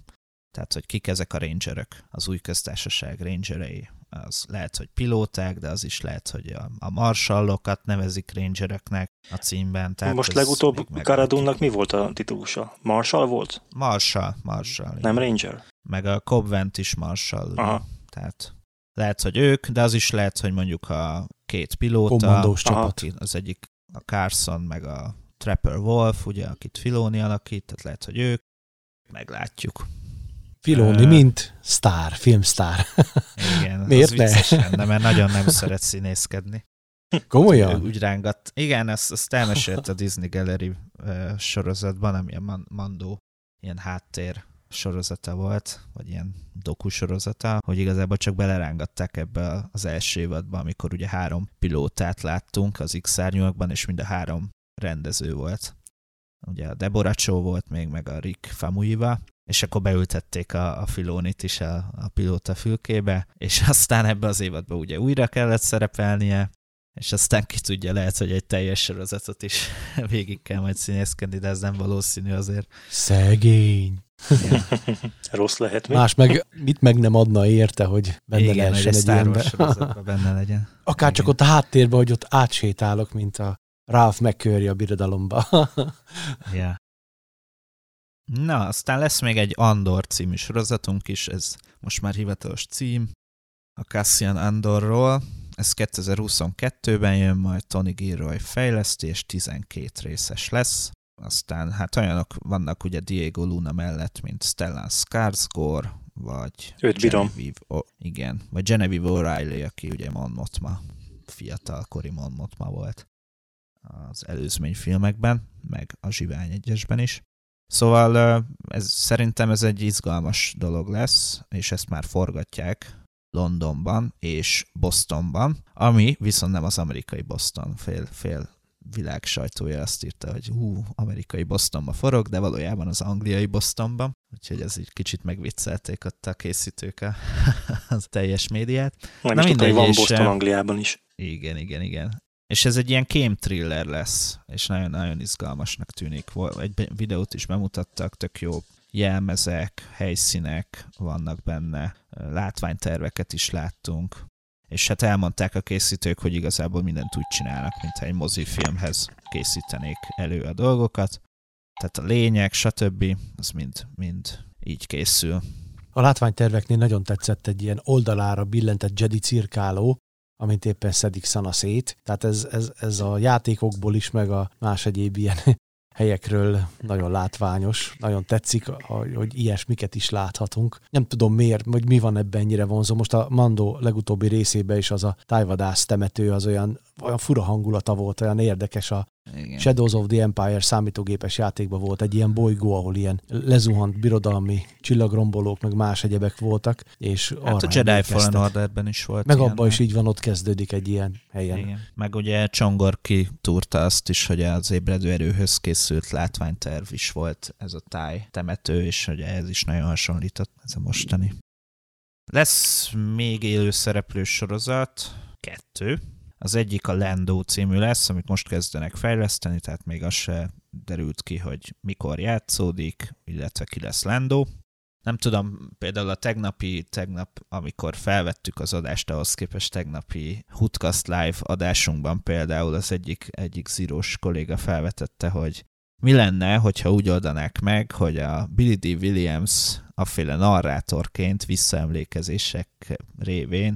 Speaker 2: Tehát, hogy kik ezek a rangerök, az új köztársaság rangerei. Az lehet, hogy pilóták, de az is lehet, hogy a, a marshallokat nevezik rangereknek a címben. Tehát
Speaker 3: Most legutóbb. Karadunnak mi volt a titulusa? Marshall volt?
Speaker 2: Marshall, Marshall. igen.
Speaker 3: Nem Ranger?
Speaker 2: Meg a Cobvent is Marshall. ugye.
Speaker 3: Aha.
Speaker 2: Tehát lehet, hogy ők, de az is lehet, hogy mondjuk a két pilóta,
Speaker 1: Kommandós csapat.
Speaker 2: az egyik a Carson, meg a Trapper Wolf, ugye, akit Filoni alakít, tehát lehet, hogy ők. Meglátjuk.
Speaker 1: Filoni,
Speaker 2: Ö,
Speaker 1: mint sztár, filmsztár.
Speaker 2: Igen,
Speaker 1: Miért
Speaker 2: az
Speaker 1: ne?
Speaker 2: vicces lenne, mert nagyon nem szeret színészkedni.
Speaker 1: Komolyan?
Speaker 2: úgy rángat. Igen, ezt, ezt elmesélt a Disney Gallery ö, sorozatban, ami a Man- Mandó ilyen háttér sorozata volt, vagy ilyen doku sorozata, hogy igazából csak belerángatták ebbe az első évadba, amikor ugye három pilótát láttunk az x és mind a három rendező volt. Ugye a Deborah Chow volt még, meg a Rick Famuyiwa, és akkor beültették a, a Filonit is a, a pilóta fülkébe, és aztán ebbe az évadba ugye újra kellett szerepelnie, és aztán ki tudja, lehet, hogy egy teljes sorozatot is végig kell majd színészkedni, de ez nem valószínű azért.
Speaker 1: Szegény.
Speaker 3: Rossz lehet mi?
Speaker 1: Más meg mit meg nem adna érte, hogy benne
Speaker 2: Igen,
Speaker 1: lehessen
Speaker 2: egy
Speaker 1: egy
Speaker 2: benne legyen.
Speaker 1: Akár csak
Speaker 2: Igen.
Speaker 1: ott a háttérben, hogy ott átsétálok, mint a Ralph McCurry a birodalomba.
Speaker 2: Ja. Na, aztán lesz még egy Andor című sorozatunk is, ez most már hivatalos cím, a Cassian Andorról. Ez 2022-ben jön, majd Tony Gilroy fejleszti, és 12 részes lesz. Aztán hát olyanok vannak ugye Diego Luna mellett, mint Stellan Skarsgård, vagy
Speaker 3: Őt bírom.
Speaker 2: Genevieve, oh, igen, vagy Genevieve O'Reilly, aki ugye Mon Mothma, fiatalkori Mon Mothma volt az előzmény filmekben, meg a Zsivány egyesben is. Szóval ez, szerintem ez egy izgalmas dolog lesz, és ezt már forgatják Londonban és Bostonban, ami viszont nem az amerikai Boston, fél, fél világ sajtója azt írta, hogy hú, amerikai Bostonba forog, de valójában az angliai Bostonban, úgyhogy ez így kicsit megviccelték ott a készítők a, az teljes médiát.
Speaker 3: Nem
Speaker 2: Na
Speaker 3: is tudtam, hogy
Speaker 2: mindegy,
Speaker 3: van
Speaker 2: és,
Speaker 3: Boston
Speaker 2: eh,
Speaker 3: Angliában is.
Speaker 2: Igen, igen, igen. És ez egy ilyen kém thriller lesz, és nagyon-nagyon izgalmasnak tűnik. Egy videót is bemutattak, tök jó jelmezek, helyszínek vannak benne, látványterveket is láttunk, és hát elmondták a készítők, hogy igazából mindent úgy csinálnak, mintha egy mozifilmhez készítenék elő a dolgokat. Tehát a lényeg, stb. az mind, mind így készül.
Speaker 1: A látványterveknél nagyon tetszett egy ilyen oldalára billentett Jedi cirkáló, amint éppen szedik szana szét. Tehát ez, ez, ez a játékokból is, meg a más egyéb ilyen helyekről nagyon látványos. Nagyon tetszik, hogy ilyesmiket is láthatunk. Nem tudom miért, hogy mi van ebben ennyire vonzó. Most a Mando legutóbbi részében is az a tájvadász temető az olyan, olyan fura hangulata volt, olyan érdekes a
Speaker 2: Igen.
Speaker 1: Shadows of the Empire számítógépes játékban volt egy ilyen bolygó, ahol ilyen lezuhant birodalmi csillagrombolók, meg más egyebek voltak, és
Speaker 2: Hát a
Speaker 1: arra
Speaker 2: Jedi
Speaker 1: emlékeztet.
Speaker 2: Fallen Orderben is volt
Speaker 1: Meg abban is így van, ott kezdődik egy ilyen helyen.
Speaker 2: Igen. Meg ugye Csongor kitúrta azt is, hogy az ébredő erőhöz készült látványterv is volt ez a táj temető, és hogy ez is nagyon hasonlított ez a mostani. Lesz még élő szereplős sorozat, kettő. Az egyik a Lando című lesz, amit most kezdenek fejleszteni, tehát még az se derült ki, hogy mikor játszódik, illetve ki lesz Lando. Nem tudom, például a tegnapi, tegnap, amikor felvettük az adást, ahhoz képest tegnapi Hoodcast Live adásunkban például az egyik, egyik zírós kolléga felvetette, hogy mi lenne, hogyha úgy oldanák meg, hogy a Billy D. Williams afféle narrátorként visszaemlékezések révén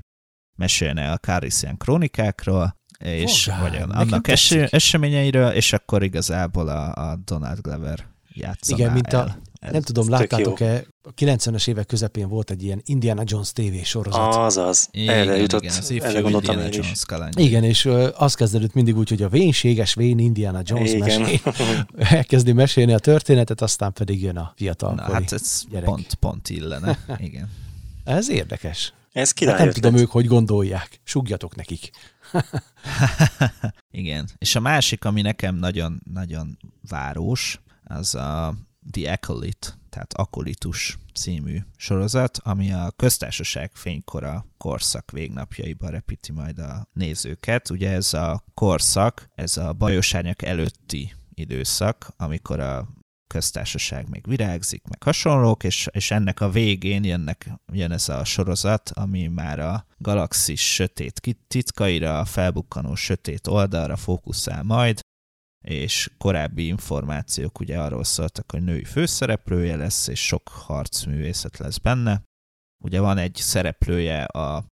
Speaker 2: mesélne a Carisian krónikákról, és
Speaker 1: Fogál,
Speaker 2: vagy annak
Speaker 1: tetszik.
Speaker 2: es- eseményeiről, és akkor igazából a, a Donald Glover játszaná
Speaker 1: Igen, mint a,
Speaker 2: el. Ez-
Speaker 1: nem tudom, láttátok-e, a 90-es évek közepén volt egy ilyen Indiana Jones TV sorozat.
Speaker 3: Azaz,
Speaker 2: igen,
Speaker 3: erre jutott,
Speaker 2: igen, az
Speaker 3: erre
Speaker 2: ifjú
Speaker 3: gondoltam
Speaker 2: Indiana
Speaker 3: én.
Speaker 2: Jones kalandja.
Speaker 1: Igen, és ö, az kezdődött mindig úgy, hogy a vénséges vén Indiana Jones
Speaker 3: Igen.
Speaker 1: mesél, elkezdi mesélni a történetet, aztán pedig jön a
Speaker 2: Na,
Speaker 1: fiatalkori.
Speaker 2: hát ez
Speaker 1: gyerek.
Speaker 2: pont, pont illene. Igen.
Speaker 1: Ez érdekes.
Speaker 3: Ez
Speaker 1: Hát
Speaker 3: király
Speaker 1: nem
Speaker 3: ötlet.
Speaker 1: tudom ők, hogy gondolják. Sugjatok nekik.
Speaker 2: Igen. És a másik, ami nekem nagyon-nagyon város, az a The Acolyte, tehát Akolitus című sorozat, ami a köztársaság fénykora korszak végnapjaiba repíti majd a nézőket. Ugye ez a korszak, ez a bajosárnyak előtti időszak, amikor a köztársaság még virágzik, meg hasonlók, és, és ennek a végén jönnek, jön ez a sorozat, ami már a galaxis sötét titkaira, a felbukkanó sötét oldalra fókuszál majd, és korábbi információk ugye arról szóltak, hogy női főszereplője lesz, és sok harcművészet lesz benne. Ugye van egy szereplője a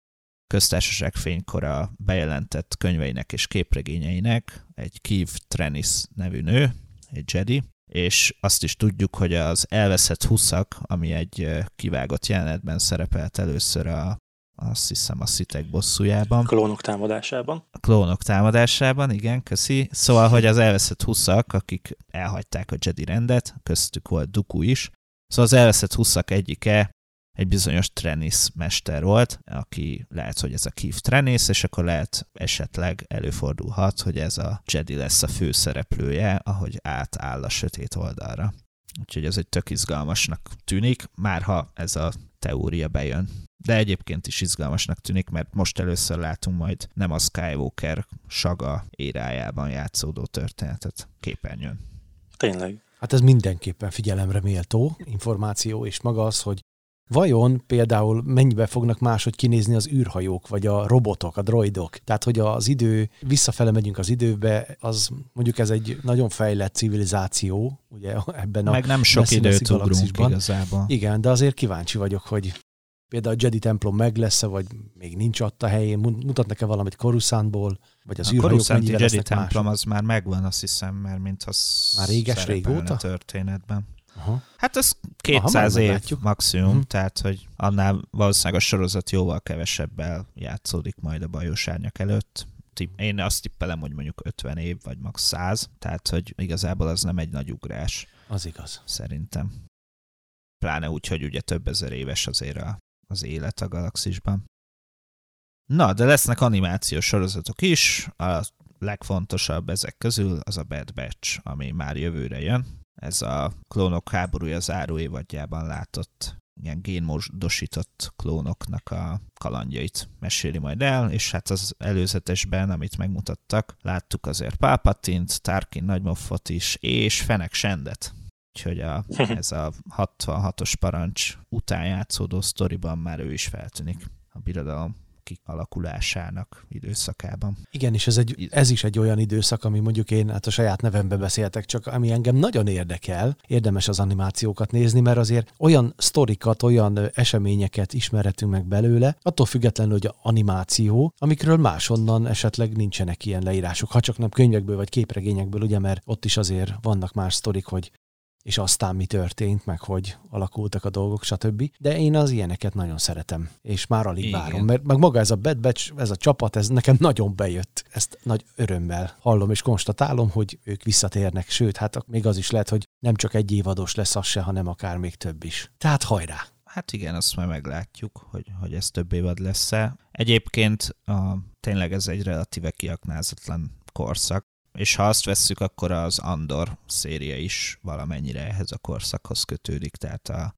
Speaker 2: köztársaság fénykora bejelentett könyveinek és képregényeinek, egy Kiv Trenis nevű nő, egy Jedi, és azt is tudjuk, hogy az elveszett huszak, ami egy kivágott jelenetben szerepelt először a, azt hiszem a szitek bosszújában,
Speaker 3: Klónok támadásában.
Speaker 2: a klónok támadásában, igen, köszi. Szóval, hogy az elveszett huszak, akik elhagyták a Jedi rendet, köztük volt Dooku is, szóval az elveszett huszak egyike egy bizonyos Trenis mester volt, aki lehet, hogy ez a Keith Trenis, és akkor lehet esetleg előfordulhat, hogy ez a Jedi lesz a főszereplője, ahogy átáll a sötét oldalra. Úgyhogy ez egy tök izgalmasnak tűnik, már ha ez a teória bejön. De egyébként is izgalmasnak tűnik, mert most először látunk majd nem a Skywalker saga érájában játszódó történetet képernyőn.
Speaker 3: Tényleg.
Speaker 1: Hát ez mindenképpen figyelemre méltó információ, és maga az, hogy vajon például mennyibe fognak máshogy kinézni az űrhajók, vagy a robotok, a droidok. Tehát, hogy az idő, visszafele megyünk az időbe, az mondjuk ez egy nagyon fejlett civilizáció, ugye ebben a
Speaker 2: Meg nem sok időt ugrunk igazából.
Speaker 1: Igen, de azért kíváncsi vagyok, hogy például a Jedi templom meg lesz vagy még nincs ott a helyén, Mu- mutatnak-e valamit Coruscantból, vagy az
Speaker 2: a
Speaker 1: űrhajók mennyire
Speaker 2: Jedi templom
Speaker 1: mások.
Speaker 2: az már megvan, azt hiszem, mert mint az
Speaker 1: Már réges, régóta?
Speaker 2: a történetben.
Speaker 1: Aha.
Speaker 2: Hát ez
Speaker 1: Aha,
Speaker 2: 200
Speaker 1: majd
Speaker 2: év maximum,
Speaker 1: Mhm.
Speaker 2: tehát hogy annál valószínűleg a sorozat jóval kevesebbel játszódik majd a bajos árnyak előtt. Én azt tippelem, hogy mondjuk 50 év, vagy max 100, tehát hogy igazából az nem egy nagy ugrás,
Speaker 1: Az igaz.
Speaker 2: szerintem. Pláne úgy, hogy ugye több ezer éves azért a, az élet a galaxisban. Na, de lesznek animációs sorozatok is. A legfontosabb ezek közül az a Bad Batch, ami már jövőre jön. Ez a klónok háborúja záró évadjában látott ilyen génmódosított klónoknak a kalandjait meséli majd el, és hát az előzetesben, amit megmutattak, láttuk azért Palpatint, Tarkin nagymoffot is, és Fenek Sendet. Úgyhogy a, ez a 66-os parancs után játszódó sztoriban már ő is feltűnik a birodalom kialakulásának időszakában.
Speaker 1: Igen, és ez, egy, ez is egy olyan időszak, ami mondjuk én hát a saját nevembe beszéltek, csak ami engem nagyon érdekel, érdemes az animációkat nézni, mert azért olyan sztorikat, olyan eseményeket ismerhetünk meg belőle, attól függetlenül, hogy animáció, amikről máshonnan esetleg nincsenek ilyen leírások, ha csak nem könyvekből vagy képregényekből, ugye, mert ott is azért vannak más sztorik, hogy és aztán mi történt, meg hogy alakultak a dolgok, stb. De én az ilyeneket nagyon szeretem, és már alig
Speaker 2: Igen.
Speaker 1: várom, mert meg maga ez a Bad Batch, ez a csapat, ez nekem nagyon bejött. Ezt nagy örömmel hallom és konstatálom, hogy ők visszatérnek, sőt, hát még az is lehet, hogy nem csak egy évados lesz az se, hanem akár még több is. Tehát hajrá!
Speaker 2: Hát igen, azt majd meglátjuk, hogy, hogy ez több évad lesz-e. Egyébként a, tényleg ez egy relatíve kiaknázatlan korszak, és ha azt vesszük, akkor az Andor széria is valamennyire ehhez a korszakhoz kötődik, tehát a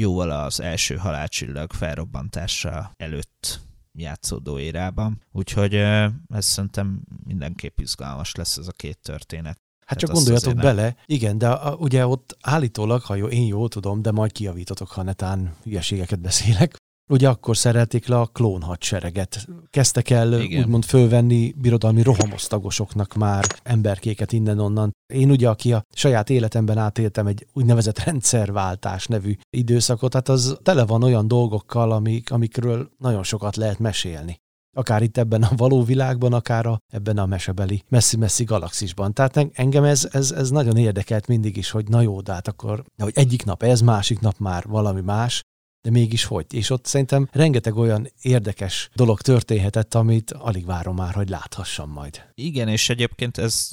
Speaker 2: jóval az első halálcsillag felrobbantása előtt játszódó érában. Úgyhogy ez szerintem mindenképp izgalmas lesz ez a két történet.
Speaker 1: Hát
Speaker 2: Tehát
Speaker 1: csak gondoljatok
Speaker 2: azért nem.
Speaker 1: bele, igen, de a, ugye ott állítólag, ha jó, én jól tudom, de majd kiavítotok, ha netán hülyeségeket beszélek, ugye akkor szerelték le a klón hadsereget. Kezdtek el
Speaker 2: Igen.
Speaker 1: úgymond fölvenni birodalmi rohamosztagosoknak már emberkéket innen-onnan. Én ugye, aki a saját életemben átéltem egy úgynevezett rendszerváltás nevű időszakot, hát az tele van olyan dolgokkal, amik, amikről nagyon sokat lehet mesélni. Akár itt ebben a való világban, akár a, ebben a mesebeli messzi-messzi galaxisban. Tehát en- engem ez, ez, ez nagyon érdekelt mindig is, hogy na jó, de hát akkor, hogy egyik nap ez, másik nap már valami más, de mégis hogy. És ott szerintem rengeteg olyan érdekes dolog történhetett, amit alig várom már, hogy láthassam majd.
Speaker 2: Igen, és egyébként ez,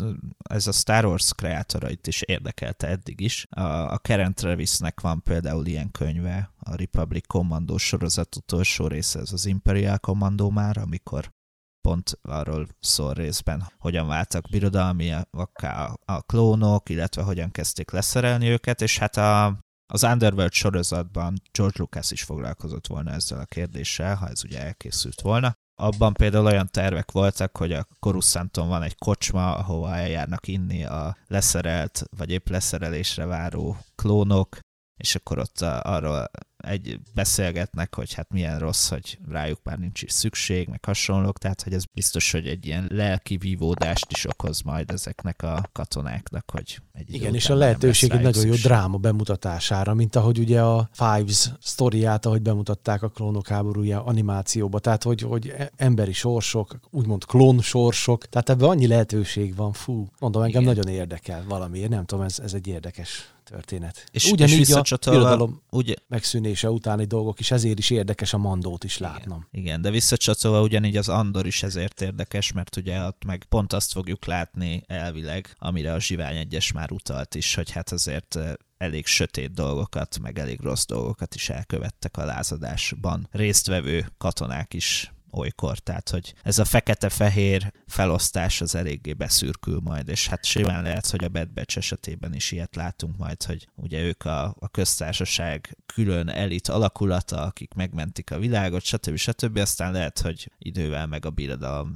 Speaker 2: ez a Star Wars kreátorait is érdekelte eddig is. A, a Karen Travisnek van például ilyen könyve, a Republic Commando sorozat utolsó része, ez az Imperial Commando már, amikor pont arról szól részben, hogyan váltak birodalmiakká a, klónok, illetve hogyan kezdték leszerelni őket, és hát a, az Underworld sorozatban George Lucas is foglalkozott volna ezzel a kérdéssel, ha ez ugye elkészült volna. Abban például olyan tervek voltak, hogy a Coruscanton van egy kocsma, ahova eljárnak inni a leszerelt, vagy épp leszerelésre váró klónok, és akkor ott a, arról egy beszélgetnek, hogy hát milyen rossz, hogy rájuk már nincs is szükség, meg hasonlók, tehát hogy ez biztos, hogy egy ilyen lelki vívódást is okoz majd ezeknek a katonáknak, hogy egy
Speaker 1: Igen, és a lehetőség egy nagyon jó
Speaker 2: szükség.
Speaker 1: dráma bemutatására, mint ahogy ugye a Fives sztoriát, ahogy bemutatták a klónok háborúja animációba, tehát hogy, hogy emberi sorsok, úgymond klón sorsok, tehát ebben annyi lehetőség van, fú, mondom, engem
Speaker 2: Igen.
Speaker 1: nagyon érdekel valamiért, nem tudom, ez, ez egy érdekes történet.
Speaker 2: És, és
Speaker 1: Ugyanígy a
Speaker 2: visszacsatolva,
Speaker 1: birodalom
Speaker 2: ugye,
Speaker 1: megszűnése utáni dolgok is, ezért is érdekes a mandót is látnom.
Speaker 2: Igen, de visszacsatolva ugyanígy az Andor is ezért érdekes, mert ugye ott meg pont azt fogjuk látni elvileg, amire a Zsivány egyes már utalt is, hogy hát azért elég sötét dolgokat, meg elég rossz dolgokat is elkövettek a lázadásban résztvevő katonák is olykor, tehát hogy ez a fekete-fehér felosztás az eléggé beszürkül majd, és hát simán lehet, hogy a Bad Batch esetében is ilyet látunk majd, hogy ugye ők a, a köztársaság külön elit alakulata, akik megmentik a világot, stb. stb. Aztán lehet, hogy idővel meg a birodalom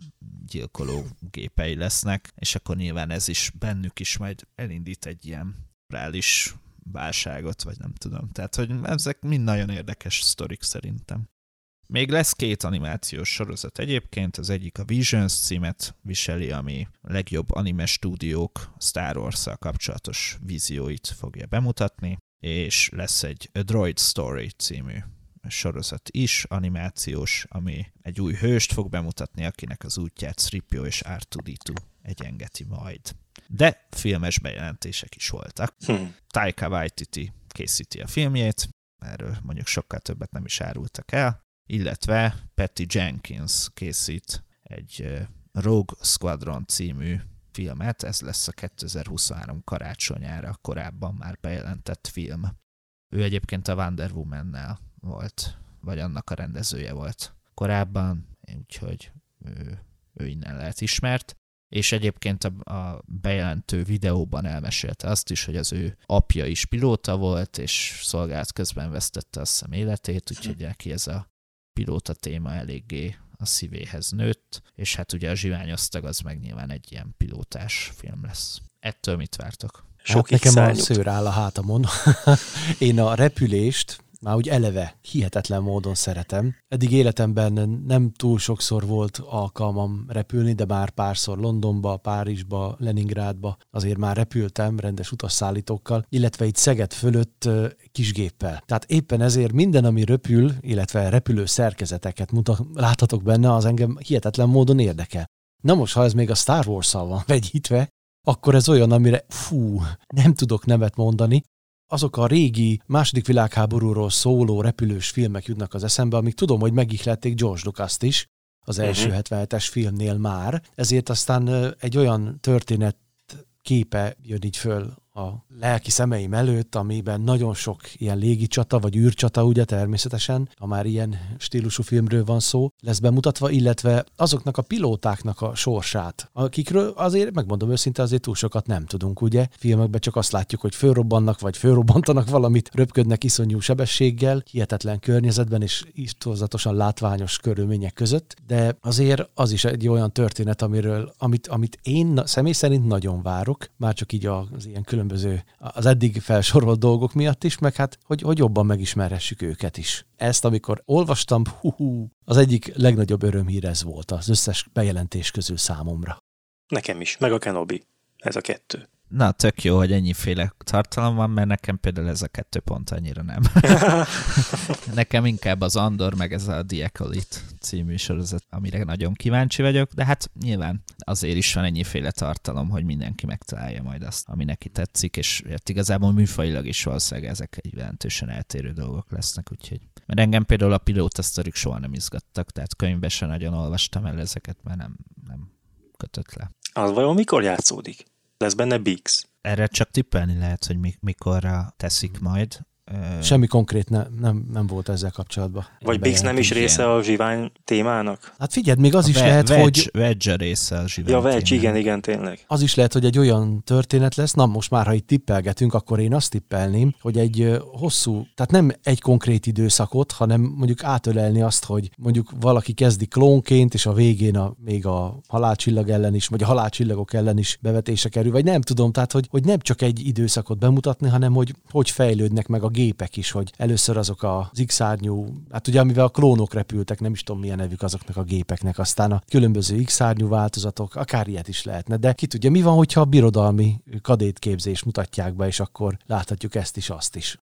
Speaker 2: gyilkoló gépei lesznek, és akkor nyilván ez is bennük is majd elindít egy ilyen morális válságot, vagy nem tudom. Tehát, hogy ezek mind nagyon érdekes sztorik szerintem. Még lesz két animációs sorozat egyébként, az egyik a Visions címet viseli, ami legjobb anime stúdiók Star wars kapcsolatos vízióit fogja bemutatni, és lesz egy A Droid Story című sorozat is, animációs, ami egy új hőst fog bemutatni, akinek az útját Sripio és R2-D2 egyengeti majd. De filmes bejelentések is voltak.
Speaker 3: Hm.
Speaker 2: Taika Waititi készíti a filmjét, erről mondjuk sokkal többet nem is árultak el, illetve Patty Jenkins készít egy Rogue Squadron című filmet, ez lesz a 2023 karácsonyára korábban már bejelentett film. Ő egyébként a Wonder Woman-nel volt, vagy annak a rendezője volt korábban, úgyhogy ő, ő innen lehet ismert és egyébként a, a bejelentő videóban elmesélte azt is, hogy az ő apja is pilóta volt, és szolgált közben vesztette a szem életét, úgyhogy neki ez a pilóta téma eléggé a szívéhez nőtt, és hát ugye a zsiványosztag az meg nyilván egy ilyen pilótás film lesz. Ettől mit vártok?
Speaker 3: Sok
Speaker 1: hát nekem a szőr áll a hátamon. Én a repülést már úgy eleve hihetetlen módon szeretem. Eddig életemben nem túl sokszor volt alkalmam repülni, de már párszor Londonba, Párizsba, Leningrádba azért már repültem rendes utasszállítókkal, illetve itt Szeged fölött kisgéppel. Tehát éppen ezért minden, ami röpül, illetve repülő szerkezeteket mutat, láthatok benne, az engem hihetetlen módon érdekel. Na most, ha ez még a Star Wars-szal van vegyítve, akkor ez olyan, amire fú, nem tudok nevet mondani. Azok a régi második világháborúról szóló repülős filmek jutnak az eszembe, amik tudom, hogy megihlették George Lucas-t is az első
Speaker 3: Mhm.
Speaker 1: 77-es filmnél már, ezért aztán egy olyan történet képe jön így föl a lelki szemeim előtt, amiben nagyon sok ilyen légicsata, vagy űrcsata, ugye természetesen, ha már ilyen stílusú filmről van szó, lesz bemutatva, illetve azoknak a pilótáknak a sorsát, akikről azért, megmondom őszinte, azért túl sokat nem tudunk, ugye? Filmekben csak azt látjuk, hogy fölrobbannak, vagy fölrobbantanak valamit, röpködnek iszonyú sebességgel, hihetetlen környezetben és istozatosan látványos körülmények között, de azért az is egy olyan történet, amiről, amit, amit én személy szerint nagyon várok, már csak így az ilyen különböző az eddig felsorolt dolgok miatt is, meg hát, hogy, hogy jobban megismerhessük őket is. Ezt, amikor olvastam, hú, hú, az egyik legnagyobb örömhír ez volt az összes bejelentés közül számomra.
Speaker 3: Nekem is, meg a Kenobi. Ez a kettő.
Speaker 2: Na, tök jó, hogy ennyiféle tartalom van, mert nekem például ez a kettő pont annyira nem. nekem inkább az Andor, meg ez a The Acolyte című sorozat, amire nagyon kíváncsi vagyok, de hát nyilván azért is van ennyiféle tartalom, hogy mindenki megtalálja majd azt, ami neki tetszik, és hát igazából műfajilag is valószínűleg ezek egy jelentősen eltérő dolgok lesznek, úgyhogy mert engem például a pilóta sztorik soha nem izgattak, tehát könyvben sem nagyon olvastam el ezeket, mert nem, nem kötött le.
Speaker 3: Az vajon mikor játszódik? Lesz benne Bix?
Speaker 2: Erre csak tippelni lehet, hogy mi, mikorra teszik majd.
Speaker 1: Semmi konkrét ne, nem, nem volt ezzel kapcsolatban.
Speaker 3: Vagy Bix nem is része ilyen. a zsivány témának?
Speaker 1: Hát figyeld, még az
Speaker 2: a
Speaker 1: is ve- lehet,
Speaker 2: veg,
Speaker 1: hogy...
Speaker 2: Veg része a zsivány
Speaker 3: Ja, veg, igen, igen, tényleg.
Speaker 1: Az is lehet, hogy egy olyan történet lesz, na most már, ha itt tippelgetünk, akkor én azt tippelném, hogy egy hosszú, tehát nem egy konkrét időszakot, hanem mondjuk átölelni azt, hogy mondjuk valaki kezdi klónként, és a végén a, még a halálcsillag ellen is, vagy a halálcsillagok ellen is bevetése kerül, vagy nem tudom, tehát hogy, hogy nem csak egy időszakot bemutatni, hanem hogy hogy fejlődnek meg a gépek is, hogy először azok az x hát ugye amivel a klónok repültek, nem is tudom milyen nevük azoknak a gépeknek, aztán a különböző x változatok, akár ilyet is lehetne, de ki tudja, mi van, hogyha a birodalmi kadétképzés mutatják be, és akkor láthatjuk ezt is, azt is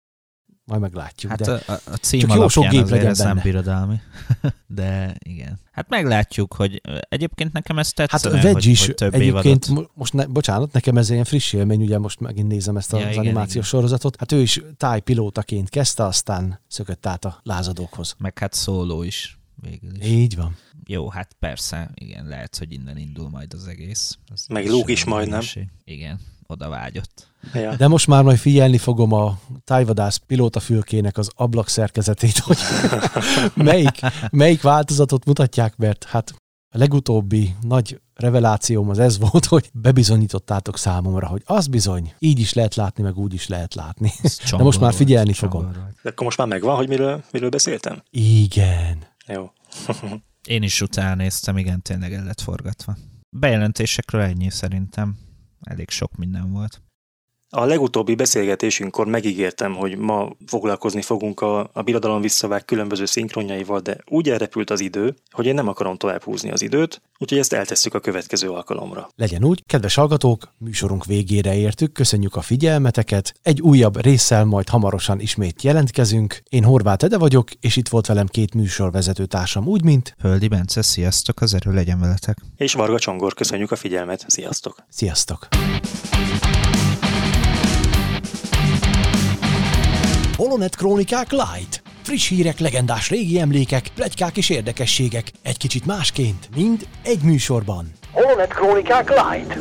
Speaker 1: majd meglátjuk.
Speaker 2: Hát
Speaker 1: de
Speaker 2: a, a cím Csak jó sok gép legyen benne. nem birodalmi, de igen. Hát meglátjuk, hogy egyébként nekem ez tetszene,
Speaker 1: hát hogy,
Speaker 2: is hogy több
Speaker 1: egyébként évadot... most, ne, bocsánat, nekem ez ilyen friss élmény, ugye most megint nézem ezt az ja, igen, animációs igen. sorozatot. Hát ő is tájpilótaként kezdte, aztán szökött át a lázadókhoz.
Speaker 2: Meg hát szóló is végül is.
Speaker 1: Így van.
Speaker 2: Jó, hát persze, igen, lehet, hogy innen indul majd az egész. Az
Speaker 3: Meg Luke is majd, nem?
Speaker 2: Igen, oda vágyott.
Speaker 1: Ja. De most már majd figyelni fogom a tájvadász pilótafülkének az ablak szerkezetét, hogy melyik, melyik változatot mutatják, mert hát a legutóbbi nagy revelációm az ez volt, hogy bebizonyítottátok számomra, hogy az bizony, így is lehet látni, meg úgy is lehet látni. De most már figyelni fogom.
Speaker 3: De akkor most már megvan, hogy miről, miről beszéltem?
Speaker 1: Igen.
Speaker 3: Jó.
Speaker 2: Én is utána néztem, igen, tényleg el lett forgatva. Bejelentésekről ennyi szerintem. Elég sok minden volt.
Speaker 3: A legutóbbi beszélgetésünkkor megígértem, hogy ma foglalkozni fogunk a, a birodalom visszavág különböző szinkronjaival, de úgy elrepült az idő, hogy én nem akarom tovább húzni az időt, úgyhogy ezt eltesszük a következő alkalomra.
Speaker 1: Legyen úgy, kedves hallgatók, műsorunk végére értük, köszönjük a figyelmeteket, egy újabb résszel majd hamarosan ismét jelentkezünk. Én Horváth Ede vagyok, és itt volt velem két műsorvezető társam, úgy mint
Speaker 2: Höldi Bence, sziasztok, az erő legyen veletek.
Speaker 3: És Varga Csongor, köszönjük a figyelmet, sziasztok!
Speaker 1: Sziasztok! Holonet Krónikák Light. Friss hírek, legendás régi emlékek, plegykák és érdekességek. Egy kicsit másként, mind egy műsorban. Holonet Krónikák Light.